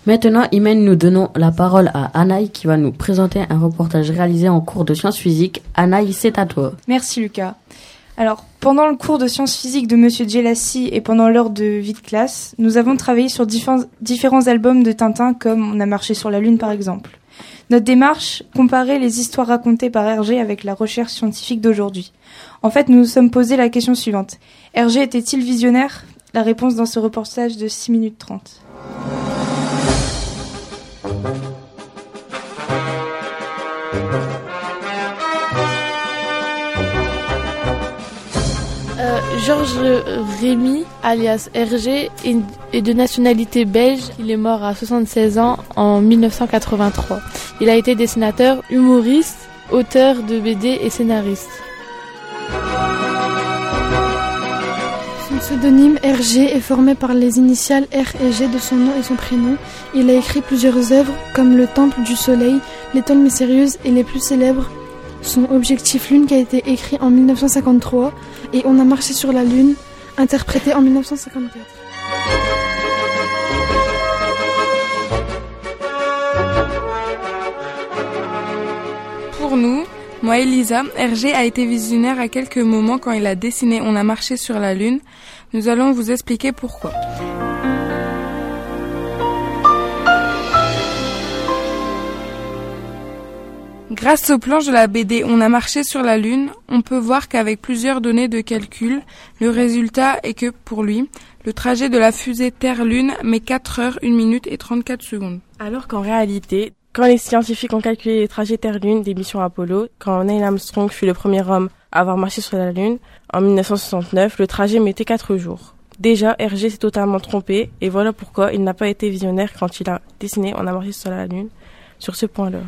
Maintenant, Imen, nous donnons la parole à Anaï qui va nous présenter un reportage réalisé en cours de sciences physiques. Anaï, c'est à toi. Merci Lucas. Alors, pendant le cours de sciences physiques de Monsieur Gelassi et pendant l'heure de vie de classe, nous avons travaillé sur diffé- différents albums de Tintin comme On a marché sur la Lune par exemple. Notre démarche comparait les histoires racontées par Hergé avec la recherche scientifique d'aujourd'hui. En fait, nous nous sommes posé la question suivante. Hergé était-il visionnaire? La réponse dans ce reportage de 6 minutes 30. Georges Rémy, alias Hergé, est, de nationalité belge. Il est mort à 76 ans en 1983. Il a été dessinateur, humoriste, auteur de BD et scénariste. Son pseudonyme Hergé est formé par les initiales R et G de son nom et son prénom. Il a écrit plusieurs œuvres comme Le Temple du Soleil, L'étoile mystérieuse et les plus célèbres sont Objectif Lune qui a été écrit en 1953 et On a marché sur la Lune, interprété en 1954. Pour nous, Moi, Elisa, Hergé a été visionnaire à quelques moments quand il a dessiné On a marché sur la Lune. Nous allons vous expliquer pourquoi. Grâce aux planches de la BD On a marché sur la Lune, on peut voir qu'avec plusieurs données de calcul, le résultat est que pour lui, le trajet de la fusée Terre-Lune met 4 heures, 1 minute et 34 secondes. Alors qu'en réalité, quand les scientifiques ont calculé les trajets Terre-Lune des missions Apollo, quand Neil Armstrong fut le premier homme à avoir marché sur la Lune, en 1969, le trajet mettait 4 jours. Déjà, Hergé s'est totalement trompé, et voilà pourquoi il n'a pas été visionnaire quand il a dessiné On a marché sur la Lune sur ce point-là.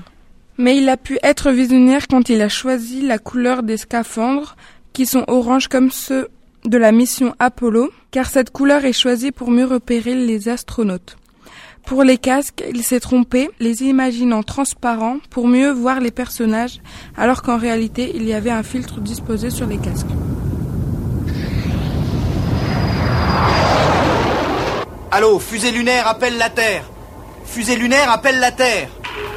Mais il a pu être visionnaire quand il a choisi la couleur des scaphandres, qui sont orange comme ceux de la mission Apollo, car cette couleur est choisie pour mieux repérer les astronautes. Pour les casques, il s'est trompé, les imaginant transparents pour mieux voir les personnages, alors qu'en réalité, il y avait un filtre disposé sur les casques. Allô, fusée lunaire appelle la Terre. Fusée lunaire appelle la Terre.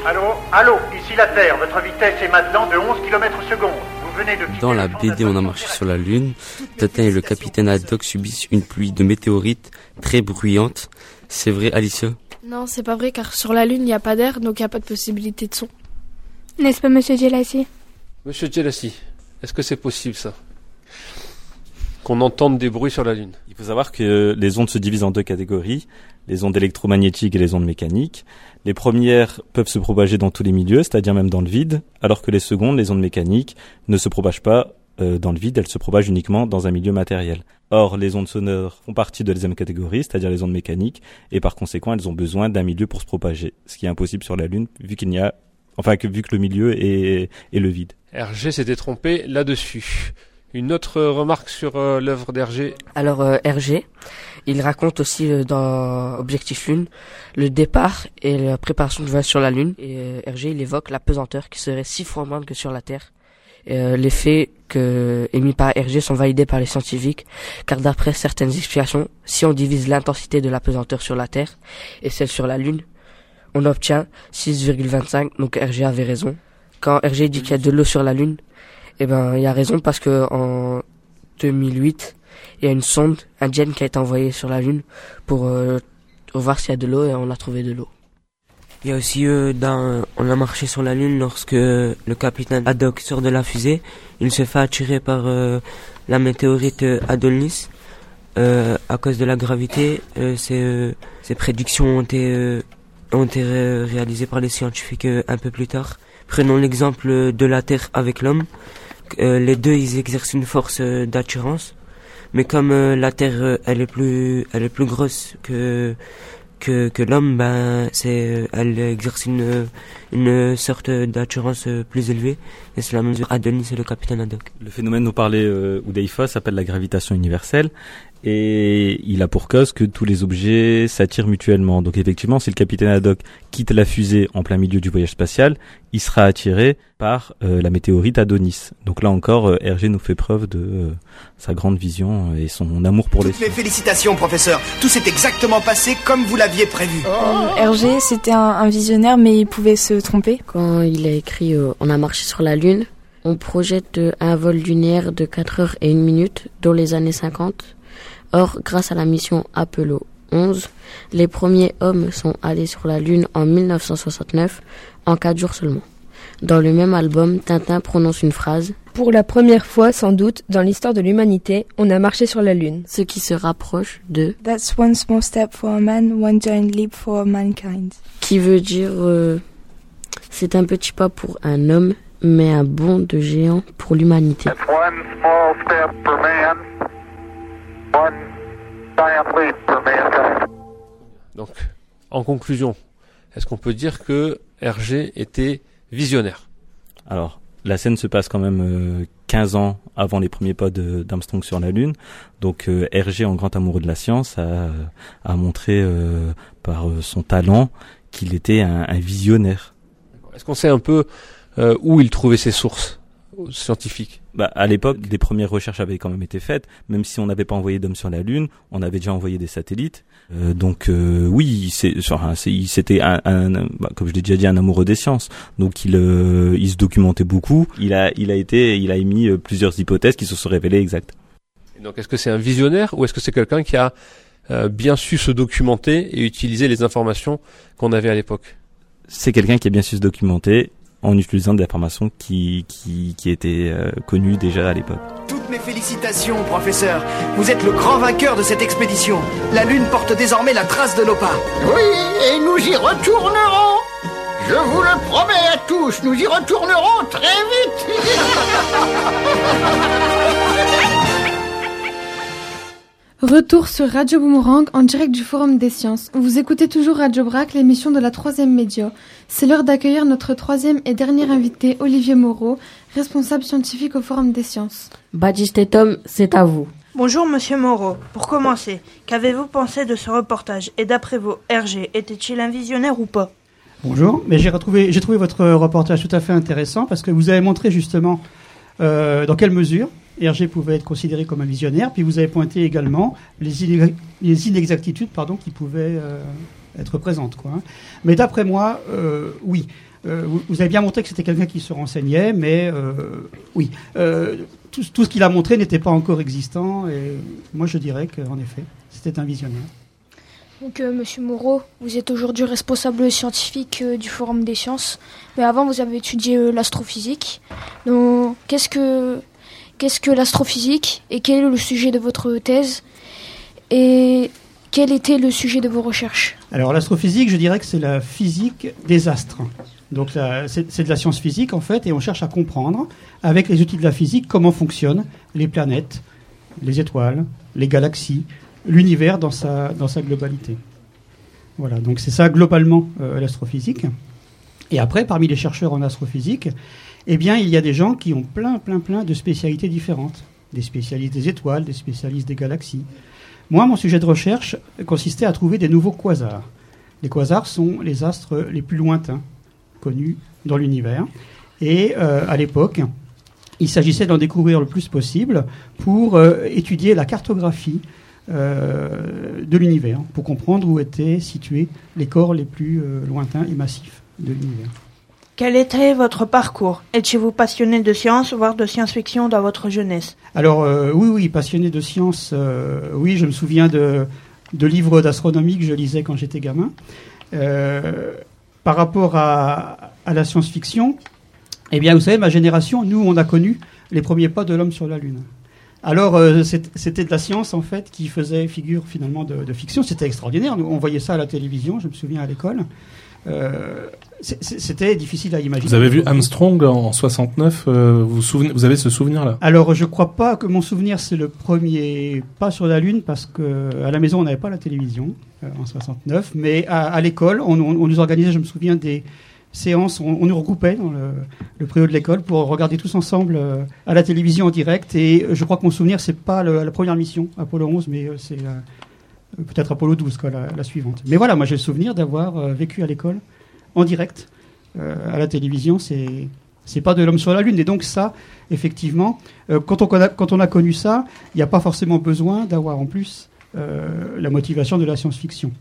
Allô, allô, ici la Terre. Votre vitesse est maintenant de 11 km secondes. Vous venez de Dans la BD On a marché sur la Lune, Tintin et le capitaine Haddock subissent une pluie de météorites très bruyante. C'est vrai, Alicia Non, c'est pas vrai car sur la Lune, il n'y a pas d'air, donc il n'y a pas de possibilité de son. N'est-ce pas, monsieur Gelassi Monsieur Gelassi, est-ce que c'est possible ça Qu'on entende des bruits sur la Lune? Il faut savoir que les ondes se divisent en deux catégories, les ondes électromagnétiques et les ondes mécaniques. Les premières peuvent se propager dans tous les milieux, c'est-à-dire même dans le vide, alors que les secondes, les ondes mécaniques, ne se propagent pas euh, dans le vide, elles se propagent uniquement dans un milieu matériel. Or, les ondes sonores font partie de la deuxième catégorie, c'est-à-dire les ondes mécaniques, et par conséquent, elles ont besoin d'un milieu pour se propager, ce qui est impossible sur la Lune, vu qu'il n'y a, enfin, vu que le milieu est, le vide. Hergé s'était trompé là-dessus. Une autre remarque sur euh, l'œuvre d'Hergé Alors, euh, Hergé, il raconte aussi euh, dans Objectif Lune le départ et la préparation du voyage sur la Lune. Et euh, Hergé, il évoque la pesanteur qui serait six fois moindre que sur la Terre. Euh, les faits que, émis par Hergé sont validés par les scientifiques, car d'après certaines explications, si on divise l'intensité de la pesanteur sur la Terre et celle sur la Lune, on obtient 6,25, donc Hergé avait raison. Quand Hergé dit qu'il y a de l'eau sur la Lune, eh ben, il a raison parce que en 2008, il y a une sonde indienne qui a été envoyée sur la Lune pour euh, voir s'il y a de l'eau et on a trouvé de l'eau. Il y a aussi euh, On a marché sur la Lune lorsque le capitaine Haddock sort de la fusée, il se fait attirer par euh, la météorite Adonis. À cause de la gravité, ces, prédictions ont été, ont été ré- réalisées par les scientifiques un peu plus tard. Prenons l'exemple de la Terre avec l'homme. Euh, les deux, ils exercent une force euh, d'attirance. Mais comme euh, la Terre, elle est plus, elle est plus grosse que que, l'homme, ben, c'est, elle exerce une, une sorte d'attirance euh, plus élevée. Et c'est la mesure Adonis et le capitaine Haddock. Le phénomène dont parlait euh, Oudeifa s'appelle la gravitation universelle et il a pour cause que tous les objets s'attirent mutuellement. Donc effectivement, si le capitaine Haddock quitte la fusée en plein milieu du voyage spatial, il sera attiré par euh, la météorite Adonis. Donc là encore, euh, Hergé nous fait preuve de euh, sa grande vision et son amour pour les Mes félicitations, professeur. Tout s'est exactement passé comme vous l'aviez prévu. Euh, Hergé, c'était un, un visionnaire, mais il pouvait se tromper. Quand il a écrit euh, On a marché sur la Lune, on projette euh, un vol lunaire de 4 heures et 1 minute dans les années 50. Or, grâce à la mission Apollo 11, les premiers hommes sont allés sur la Lune en 1969, en 4 jours seulement. Dans le même album, Tintin prononce une phrase Pour la première fois, sans doute, dans l'histoire de l'humanité, on a marché sur la Lune. Ce qui se rapproche de That's one small step for a man, one giant leap for mankind. qui veut dire euh, c'est un petit pas pour un homme, mais un bond de géant pour l'humanité. One small step for man, Donc, en conclusion, est-ce qu'on peut dire que Hergé était visionnaire? Alors, la scène se passe quand même euh, 15 ans avant les premiers pas d'Armstrong sur la Lune. Donc euh, Hergé, en grand amoureux de la science, a, a montré euh, par euh, son talent qu'il était un, un visionnaire. Est-ce qu'on sait un peu euh, où il trouvait ses sources? Scientifiques bah, à l'époque, les premières recherches avaient quand même été faites. Même si on n'avait pas envoyé d'hommes sur la Lune, on avait déjà envoyé des satellites. Euh, donc euh, oui, c'est, c'était un, un bah, comme je l'ai déjà dit, un amoureux des sciences. Donc il, euh, il se documentait beaucoup. Il a, il a été, il a émis euh, plusieurs hypothèses qui se sont révélées exactes. Et donc est-ce que c'est un visionnaire ou est-ce que c'est quelqu'un qui a euh, bien su se documenter et utiliser les informations qu'on avait à l'époque? C'est quelqu'un qui a bien su se documenter en utilisant des informations qui, qui, qui étaient euh, connues déjà à l'époque. Toutes mes félicitations, professeur. Vous êtes le grand vainqueur de cette expédition. La Lune porte désormais la trace de nos pas. Oui, et nous y retournerons. Je vous le promets à tous, nous y retournerons très vite. Retour sur Radio Boomerang en direct du Forum des Sciences. Vous écoutez toujours Radio Brac, l'émission de la troisième média. C'est l'heure d'accueillir notre troisième et dernier invité, Olivier Moreau, responsable scientifique au Forum des Sciences. Baptiste et Tom, c'est à vous. Bonjour Monsieur Moreau. Pour commencer, qu'avez-vous pensé de ce reportage Et d'après vous, Hergé était-il un visionnaire ou pas? Bonjour, mais j'ai retrouvé, j'ai trouvé votre reportage tout à fait intéressant parce que vous avez montré justement euh, dans quelle mesure Hergé pouvait être considéré comme un visionnaire, puis vous avez pointé également les, inex- les inexactitudes pardon, qui pouvaient euh, être présentes. Hein. Mais d'après moi, euh, oui. Euh, vous, avez bien montré que c'était quelqu'un qui se renseignait, mais oui. Tout, tout ce qu'il a montré n'était pas encore existant, et moi je dirais qu'en effet, c'était un visionnaire. Donc, Monsieur Moreau, vous êtes aujourd'hui responsable scientifique du Forum des sciences, mais avant vous avez étudié l'astrophysique. Donc, qu'est-ce que qu'est-ce que l'astrophysique et quel est le sujet de votre thèse et quel était le sujet de vos recherches Alors l'astrophysique, je dirais que c'est la physique des astres. Donc c'est de la science physique en fait, et on cherche à comprendre, avec les outils de la physique, comment fonctionnent les planètes, les étoiles, les galaxies, l'univers dans sa, dans sa globalité. Voilà, donc c'est ça globalement euh, l'astrophysique. Et après, parmi les chercheurs en astrophysique, eh bien, il y a des gens qui ont plein, plein, plein de spécialités différentes. Des spécialistes des étoiles, des spécialistes des galaxies. Moi, mon sujet de recherche consistait à trouver des nouveaux quasars. Les quasars sont les astres les plus lointains connus dans l'univers. Et euh, à l'époque, il s'agissait d'en découvrir le plus possible pour euh, étudier la cartographie euh, de l'univers, pour comprendre où étaient situés les corps les plus lointains et massifs de l'univers. Quel était votre parcours? Étiez-vous passionné de science, voire de science-fiction dans votre jeunesse? Alors euh, oui, oui, passionné de sciences, euh, oui, je me souviens de, livres d'astronomie que je lisais quand j'étais gamin. Euh, par rapport à, la science-fiction, eh bien, vous savez, ma génération, nous, on a connu les premiers pas de l'homme sur la Lune. Alors, c'était de la science, en fait, qui faisait figure, finalement, de, fiction. C'était extraordinaire. On voyait ça à la télévision, je me souviens, à l'école. C'était difficile à imaginer. Vous avez vu Armstrong en 69 euh, vous, vous souvenez, vous avez ce souvenir-là? Alors, je crois pas que mon souvenir c'est le premier pas sur la Lune parce que à la maison on n'avait pas la télévision euh, en 69, mais à, à l'école on, on- on nous organisait, je me souviens des séances, on, on nous regroupait dans le, le préau de l'école pour regarder tous ensemble euh, à la télévision en direct. Et je crois que mon souvenir c'est pas le- la première mission Apollo 11, mais euh, c'est euh, peut-être Apollo 12 quoi, la, la suivante. Mais voilà, moi j'ai le souvenir d'avoir euh, vécu à l'école en direct euh, à la télévision, c'est c'est pas de l'homme sur la lune. Et donc ça, effectivement, euh, quand, on, quand on a connu ça, il n'y a pas forcément besoin d'avoir en plus euh, la motivation de la science-fiction.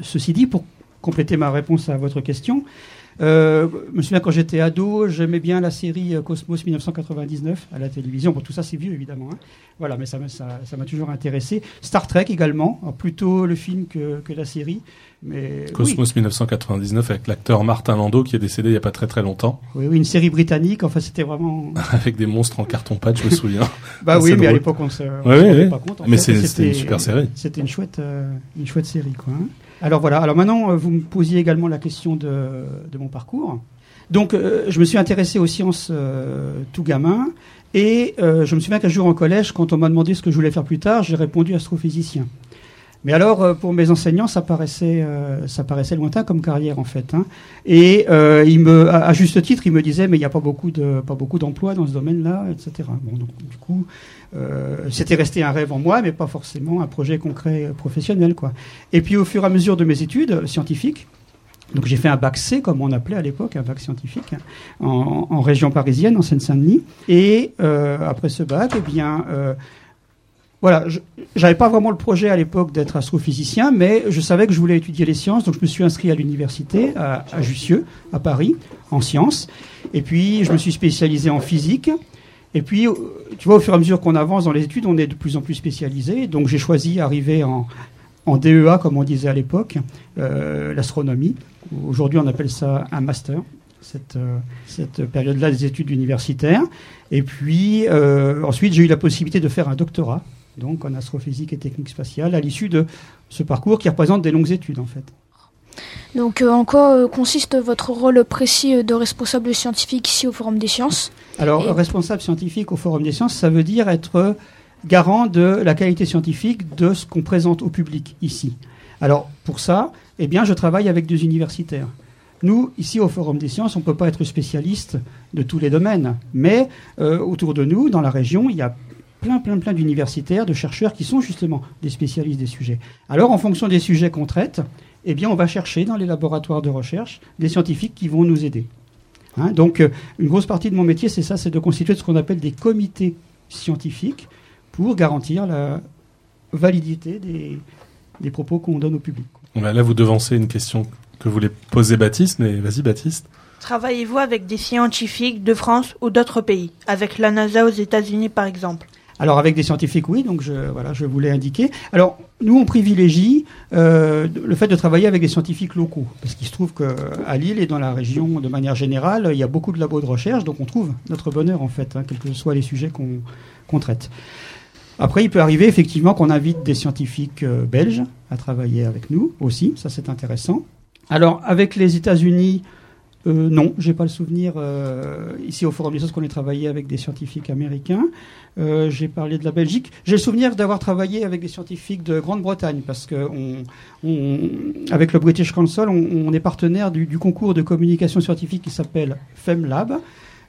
Ceci dit, pour compléter ma réponse à votre question, euh, je me souviens quand j'étais ado, j'aimais bien la série euh, Cosmos 1999 à la télévision. Bon, tout ça c'est vieux évidemment. hein. Voilà, mais ça m'a ça, ça m'a toujours intéressé. Star Trek également, alors plutôt le film que, que la série. Mais oui. Cosmos 1999 avec l'acteur Martin Landau qui est décédé il y a pas très très longtemps Oui, oui, une série britannique. Enfin, c'était vraiment. avec des monstres en carton pâte, je me souviens. Bah oui, mais à l'époque, on se, on Ouais, se ouais, rendait ouais. pas compte. En Mais c'était une super série. C'était une chouette, euh, une chouette série, quoi. hein. Alors voilà. Alors maintenant, euh, vous me posiez également la question de, mon parcours. Donc, euh, je me suis intéressé aux sciences euh, tout gamin. Et je me souviens qu'un jour en collège, quand on m'a demandé ce que je voulais faire plus tard, j'ai répondu astrophysicien. Mais alors, euh, pour mes enseignants, ça paraissait, euh, ça paraissait lointain comme carrière en fait. hein. Et euh, il me, à, juste titre, il me disait, mais il n'y a pas beaucoup de, pas beaucoup d'emplois dans ce domaine-là, etc. Bon, donc du coup, euh, c'était resté un rêve en moi, mais pas forcément un projet concret euh, professionnel, quoi. Et puis, au fur et à mesure de mes études scientifiques, Donc j'ai fait un bac C, comme on appelait à l'époque, un bac scientifique, en, en région parisienne, en Seine-Saint-Denis. Et euh, après ce bac, eh bien, euh, voilà, j'avais pas vraiment le projet à l'époque d'être astrophysicien, mais je savais que je voulais étudier les sciences, donc je me suis inscrit à l'université à, Jussieu, à Paris, en sciences. Et puis je me suis spécialisé en physique. Et puis, euh, tu vois, au fur et à mesure qu'on avance dans les études, on est de plus en plus spécialisé. Donc j'ai choisi d'arriver en, DEA, comme on disait à l'époque, euh, l'astronomie. Aujourd'hui, on appelle ça un master, cette, euh, cette période-là des études universitaires. Et puis, ensuite, j'ai eu la possibilité de faire un doctorat, donc en astrophysique et technique spatiale, à l'issue de ce parcours qui représente des longues études, en fait. Donc, euh, en quoi euh, consiste votre rôle précis euh, de responsable scientifique ici au Forum des sciences? Alors, Et- responsable scientifique au Forum des sciences, ça veut dire être garant de la qualité scientifique de ce qu'on présente au public ici. Alors, pour ça, eh bien, je travaille avec des universitaires. Nous, ici au Forum des sciences, on ne peut pas être spécialiste de tous les domaines, mais autour de nous, dans la région, il y a plein, plein, plein d'universitaires, de chercheurs qui sont justement des spécialistes des sujets. Alors, en fonction des sujets qu'on traite, eh bien, on va chercher dans les laboratoires de recherche des scientifiques qui vont nous aider. Hein, donc, euh, une grosse partie de mon métier, c'est ça, c'est de constituer ce qu'on appelle des comités scientifiques pour garantir la validité des, des propos qu'on donne au public. Là, vous devancez une question que voulait poser Baptiste, mais vas-y, Baptiste. Travaillez-vous avec des scientifiques de France ou d'autres pays? Avec la NASA aux États-Unis, par exemple? Alors avec des scientifiques, oui, donc je, voilà, je voulais indiquer. Alors nous, on privilégie euh, le fait de travailler avec des scientifiques locaux, parce qu'il se trouve qu'à Lille et dans la région, de manière générale, il y a beaucoup de labos de recherche, donc on trouve notre bonheur en fait, hein, quels que soient les sujets qu'on traite. Après, il peut arriver effectivement qu'on invite des scientifiques euh, belges à travailler avec nous aussi, ça c'est intéressant. Alors avec les États-Unis, euh, non, j'ai pas le souvenir euh, ici au Forum des Sciences qu'on ait travaillé avec des scientifiques américains. Euh, j'ai parlé de la Belgique. J'ai le souvenir d'avoir travaillé avec des scientifiques de Grande-Bretagne parce que on, on- avec le British Council, on, on est partenaire du, du concours de communication scientifique qui s'appelle FemLab,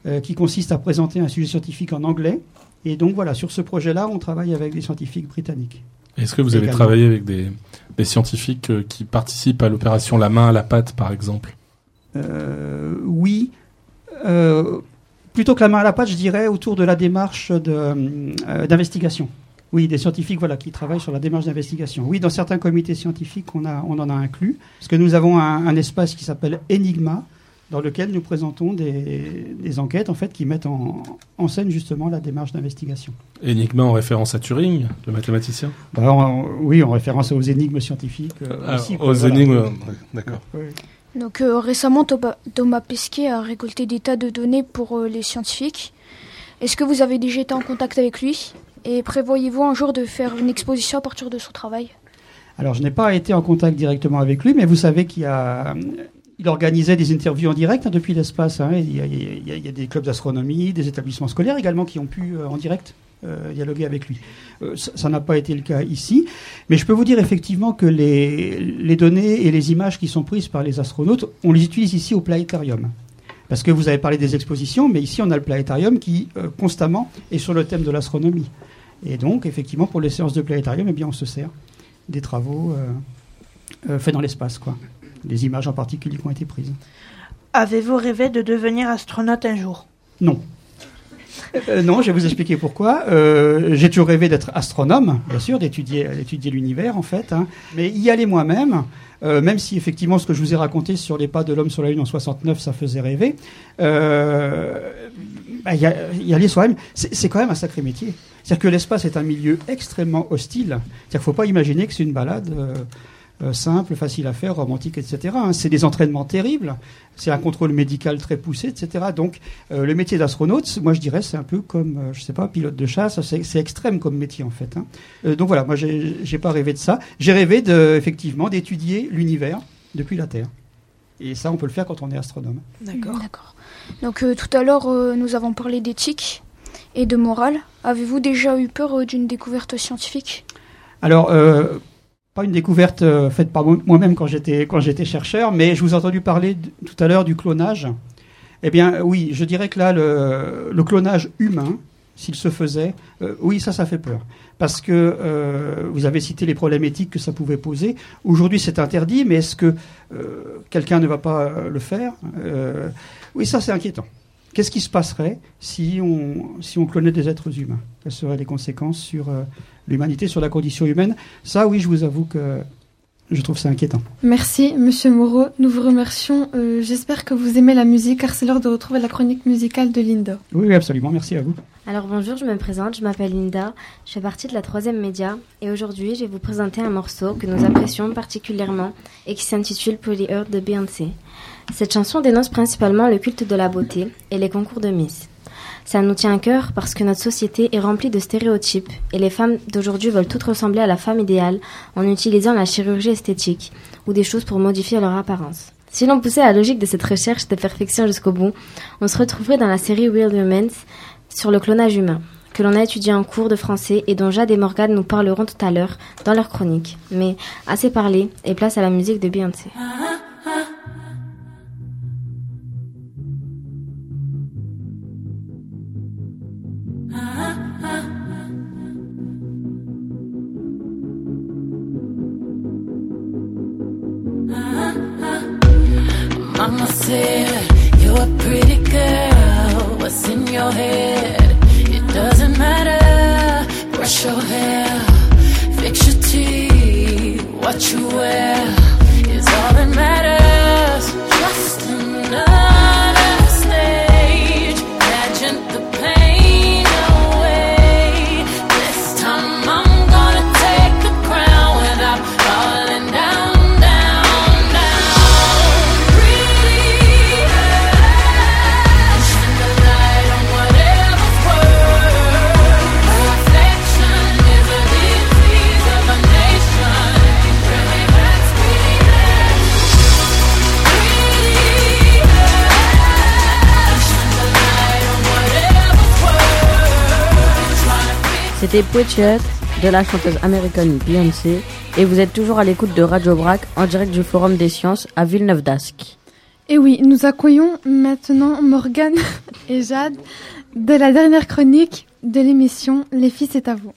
euh, qui consiste à présenter un sujet scientifique en anglais. Et donc voilà, sur ce projet-là, on travaille avec des scientifiques britanniques. Est-ce que vous avez Également. travaillé avec des, des scientifiques qui participent à l'opération La main à la pâte, par exemple? Oui. Euh, plutôt que la main à la pâte, je dirais autour de la démarche euh, d'investigation. Oui, des scientifiques voilà, qui travaillent sur la démarche d'investigation. Oui, dans certains comités scientifiques, on, a, on en a inclus. Parce que nous avons un, un espace qui s'appelle Enigma, dans lequel nous présentons des, des enquêtes en fait, qui mettent en, en scène justement la démarche d'investigation. Enigma en référence à Turing, le mathématicien? Bah, en- oui, en référence aux énigmes scientifiques. euh, Ah, aussi, aux énigmes, d'accord. Oui. Donc euh, récemment, Thomas, Pesquet a récolté des tas de données pour euh, les scientifiques. Est-ce que vous avez déjà été en contact avec lui? Et prévoyez-vous un jour de faire une exposition à partir de son travail? Alors, je n'ai pas été en contact directement avec lui, mais vous savez qu'il a, il organisait des interviews en direct hein, depuis l'espace. il, y a, des clubs d'astronomie, des établissements scolaires également qui ont pu euh, en direct dialoguer avec lui. Euh, ça ça n'a pas été le cas ici, mais je peux vous dire effectivement que les, les données et les images qui sont prises par les astronautes, on les utilise ici au planétarium. Parce que vous avez parlé des expositions, mais ici on a le planétarium qui euh, constamment est sur le thème de l'astronomie. Et donc, effectivement, pour les séances de planétarium, eh bien, on se sert des travaux euh, euh, faits dans l'espace, quoi. Des images en particulier qui ont été prises. Avez-vous rêvé de devenir astronaute un jour? Non. Euh, non, je vais vous expliquer pourquoi. Euh, j'ai toujours rêvé d'être astronome, bien sûr, d'étudier, l'univers, en fait. hein. Mais y aller moi-même, euh, même si effectivement ce que je vous ai raconté sur les pas de l'homme sur la Lune en 69, ça faisait rêver, bah, y, aller soi-même, c'est, c'est quand même un sacré métier. C'est-à-dire que l'espace est un milieu extrêmement hostile. C'est-à-dire qu'il ne faut pas imaginer que c'est une balade simple, facile à faire, romantique, etc. hein. C'est des entraînements terribles, c'est un contrôle médical très poussé, etc. Donc euh, le métier d'astronaute, moi je dirais, c'est un peu comme, euh, je sais pas, pilote de chasse, c'est, extrême comme métier en fait. hein. Euh, donc voilà, moi j'ai, pas rêvé de ça. J'ai rêvé de, effectivement d'étudier l'univers depuis la Terre. Et ça, on peut le faire quand on est astronome. D'accord. D'accord. Donc euh, tout à l'heure, euh, nous avons parlé d'éthique et de morale. Avez-vous déjà eu peur euh, d'une découverte scientifique? Alors, euh, pas une découverte euh, faite par moi- moi-même quand j'étais chercheur, mais je vous ai entendu parler tout à l'heure du clonage. Eh bien, oui, je dirais que là, le, clonage humain, s'il se faisait, euh, oui, ça, ça fait peur. parce que euh, vous avez cité les problèmes éthiques que ça pouvait poser. Aujourd'hui, c'est interdit, mais est-ce que quelqu'un ne va pas le faire Oui, ça, c'est inquiétant. Qu'est-ce qui se passerait si on, si on clonait des êtres humains? Quelles seraient les conséquences sur euh, l'humanité, sur la condition humaine? Ça, oui, je vous avoue que je trouve ça inquiétant. Merci, Monsieur Moreau. Nous vous remercions. Euh, J'espère que vous aimez la musique, car c'est l'heure de retrouver la chronique musicale de Linda. Oui, oui, absolument. Merci à vous. Alors bonjour, je me présente, je m'appelle Linda, je fais partie de la troisième média et aujourd'hui je vais vous présenter un morceau que nous apprécions particulièrement et qui s'intitule Pretty Earth de Beyoncé. Cette chanson dénonce principalement le culte de la beauté et les concours de Miss. Ça nous tient à cœur parce que notre société est remplie de stéréotypes et les femmes d'aujourd'hui veulent toutes ressembler à la femme idéale en utilisant la chirurgie esthétique ou des choses pour modifier leur apparence. Si l'on poussait la logique de cette recherche de perfection jusqu'au bout, on se retrouverait dans la série Real Humans sur le clonage humain, que l'on a étudié en cours de français et dont Jade et Morgane nous parleront tout à l'heure dans leur chronique. Mais assez parlé et place à la musique de Beyoncé. Mama C'était Poetiot de la chanteuse américaine Beyoncé et vous êtes toujours à l'écoute de Radio Brac en direct du Forum des Sciences à Villeneuve d'Ascq. Et oui, nous accueillons maintenant Morgane et Jade de la dernière chronique de l'émission Les filles, c'est à vous.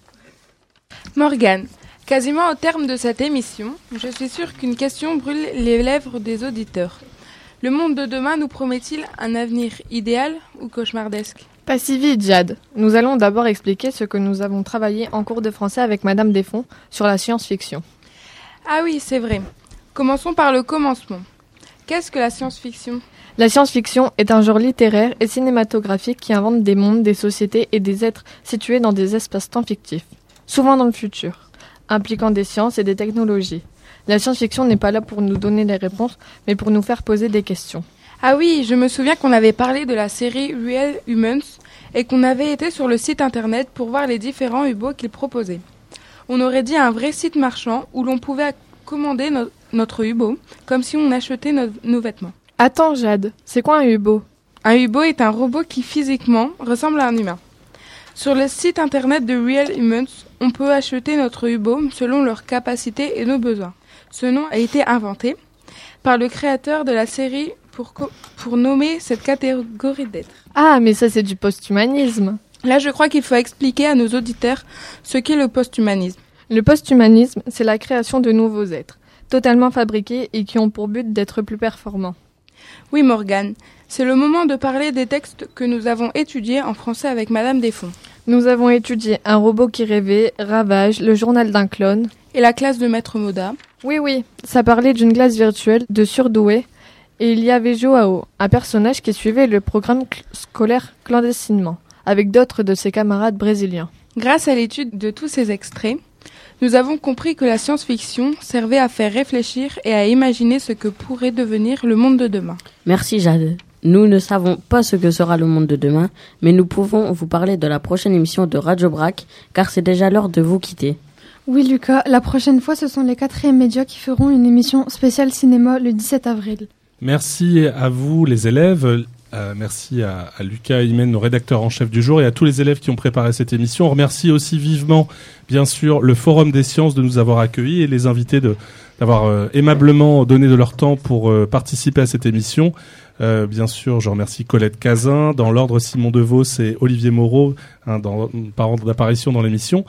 Morgane, quasiment au terme de cette émission, je suis sûre qu'une question brûle les lèvres des auditeurs. Le monde de demain nous promet-il un avenir idéal ou cauchemardesque? Pas si vite, Jade. Nous allons d'abord expliquer ce que nous avons travaillé en cours de français avec Madame Desfonds sur la science-fiction. Ah oui, c'est vrai. Commençons par le commencement. Qu'est-ce que la science-fiction? La science-fiction est un genre littéraire et cinématographique qui invente des mondes, des sociétés et des êtres situés dans des espaces-temps fictifs, souvent dans le futur, impliquant des sciences et des technologies. La science-fiction n'est pas là pour nous donner des réponses, mais pour nous faire poser des questions. Ah oui, je me souviens qu'on avait parlé de la série Real Humans et qu'on avait été sur le site internet pour voir les différents UBO qu'ils proposaient. On aurait dit un vrai site marchand où l'on pouvait commander no- notre UBO comme si on achetait no- nos vêtements. Attends, Jade, c'est quoi un UBO Un UBO est un robot qui physiquement ressemble à un humain. Sur le site internet de Real Humans, on peut acheter notre UBO selon leurs capacités et nos besoins. Ce nom a été inventé par le créateur de la série pour, nommer cette catégorie d'êtres. Ah, mais ça c'est du post-humanisme. Là, je crois qu'il faut expliquer à nos auditeurs ce qu'est le post-humanisme. Le post-humanisme, c'est la création de nouveaux êtres, totalement fabriqués et qui ont pour but d'être plus performants. Oui, Morgane, c'est le moment de parler des textes que nous avons étudiés en français avec Madame Desfonds. Nous avons étudié Un robot qui rêvait, Ravage, Le journal d'un clone. Et la classe de Maître Moda. Oui, oui, ça parlait d'une classe virtuelle de surdoués. Et il y avait Joao, un personnage qui suivait le programme cl- scolaire clandestinement, avec d'autres de ses camarades brésiliens. Grâce à l'étude de tous ces extraits, nous avons compris que la science-fiction servait à faire réfléchir et à imaginer ce que pourrait devenir le monde de demain. Merci Jade. Nous ne savons pas ce que sera le monde de demain, mais nous pouvons vous parler de la prochaine émission de Radio Brac, car c'est déjà l'heure de vous quitter. Oui, Lucas, la prochaine fois, ce sont les quatrièmes médias qui feront une émission spéciale cinéma le 17 avril. Merci à vous, les élèves. Euh, merci à, à Lucas Imen, nos rédacteurs en chef du jour, et à tous les élèves qui ont préparé cette émission. On remercie aussi vivement, bien sûr, le Forum des sciences de nous avoir accueillis et les invités d'avoir euh, aimablement donné de leur temps pour euh, participer à cette émission. Euh, bien sûr, je remercie Colette Cazin. Dans l'ordre, Simon Devaux et Olivier Moreau, hein, dans, par ordre d'apparition dans l'émission.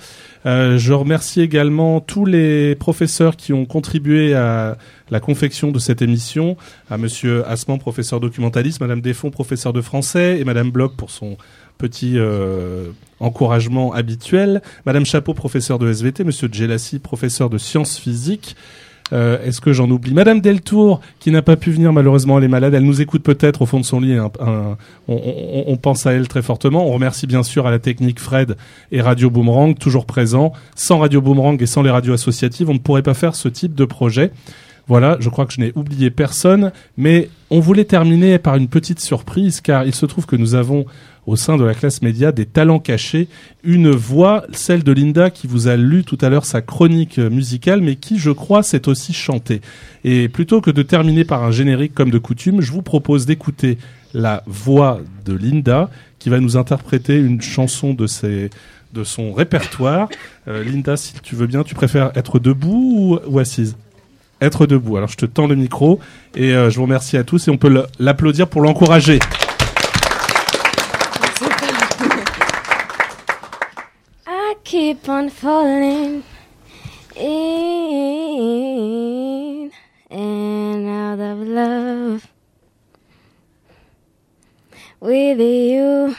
Euh, je remercie également tous les professeurs qui ont contribué à la confection de cette émission, à Monsieur Asman, professeur documentaliste, Madame Desfonds, professeur de français, et Madame Bloch pour son petit euh, encouragement habituel, Madame Chapeau, professeur de SVT, Monsieur Gelassi, professeur de sciences physiques. Euh, Est-ce que j'en oublie? Madame Deltour, qui n'a pas pu venir malheureusement, elle est malade. Elle nous écoute peut-être au fond de son lit. on, on- on pense à elle très fortement. On remercie bien sûr à la technique Fred et Radio Boomerang, toujours présents. Sans Radio Boomerang et sans les radios associatives, on ne pourrait pas faire ce type de projet. Voilà, je crois que je n'ai oublié personne, mais on voulait terminer par une petite surprise, car il se trouve que nous avons au sein de la classe média des talents cachés, une voix, celle de Linda qui vous a lu tout à l'heure sa chronique musicale, mais qui, je crois, sait aussi chanter. Et plutôt que de terminer par un générique comme de coutume, je vous propose d'écouter la voix de Linda, qui va nous interpréter une chanson de ses de son répertoire. Euh, Linda, si tu veux bien, tu préfères être debout ou, ou assise? Être debout. Alors je te tends le micro et euh, je vous remercie à tous et on peut l'applaudir pour l'encourager. I keep on falling in and out of love with you.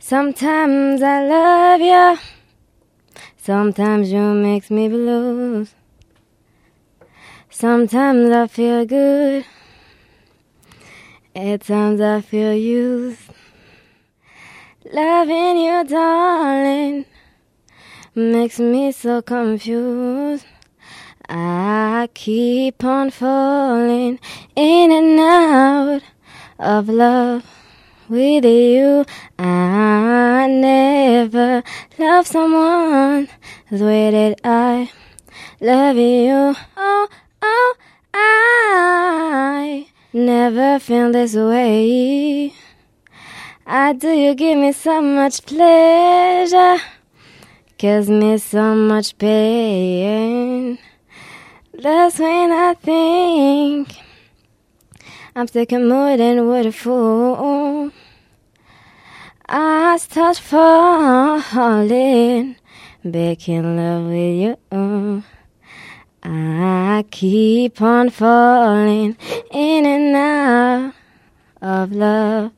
Sometimes I love you, sometimes you makes me blues. Sometimes I feel good, at times I feel used. Loving you, darling, makes me so confused. I keep on falling in and out of love with you. I never love someone the way that I love you. Oh, oh, I never feel this way. I do you give me so much pleasure, gives me so much pain. That's when I think I'm thinking more than what a fool. I start falling back in love with you. I keep on falling in and out of love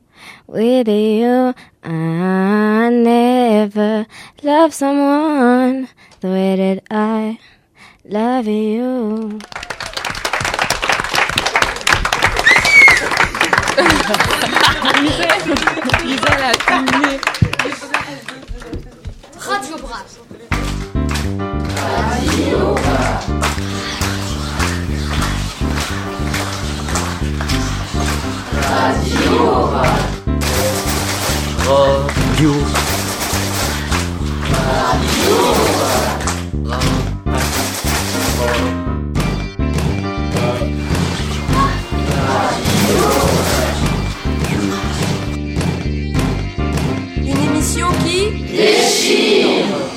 with you. I never love someone the way that I love you. Radio Brass. Radio. Une émission qui déchire.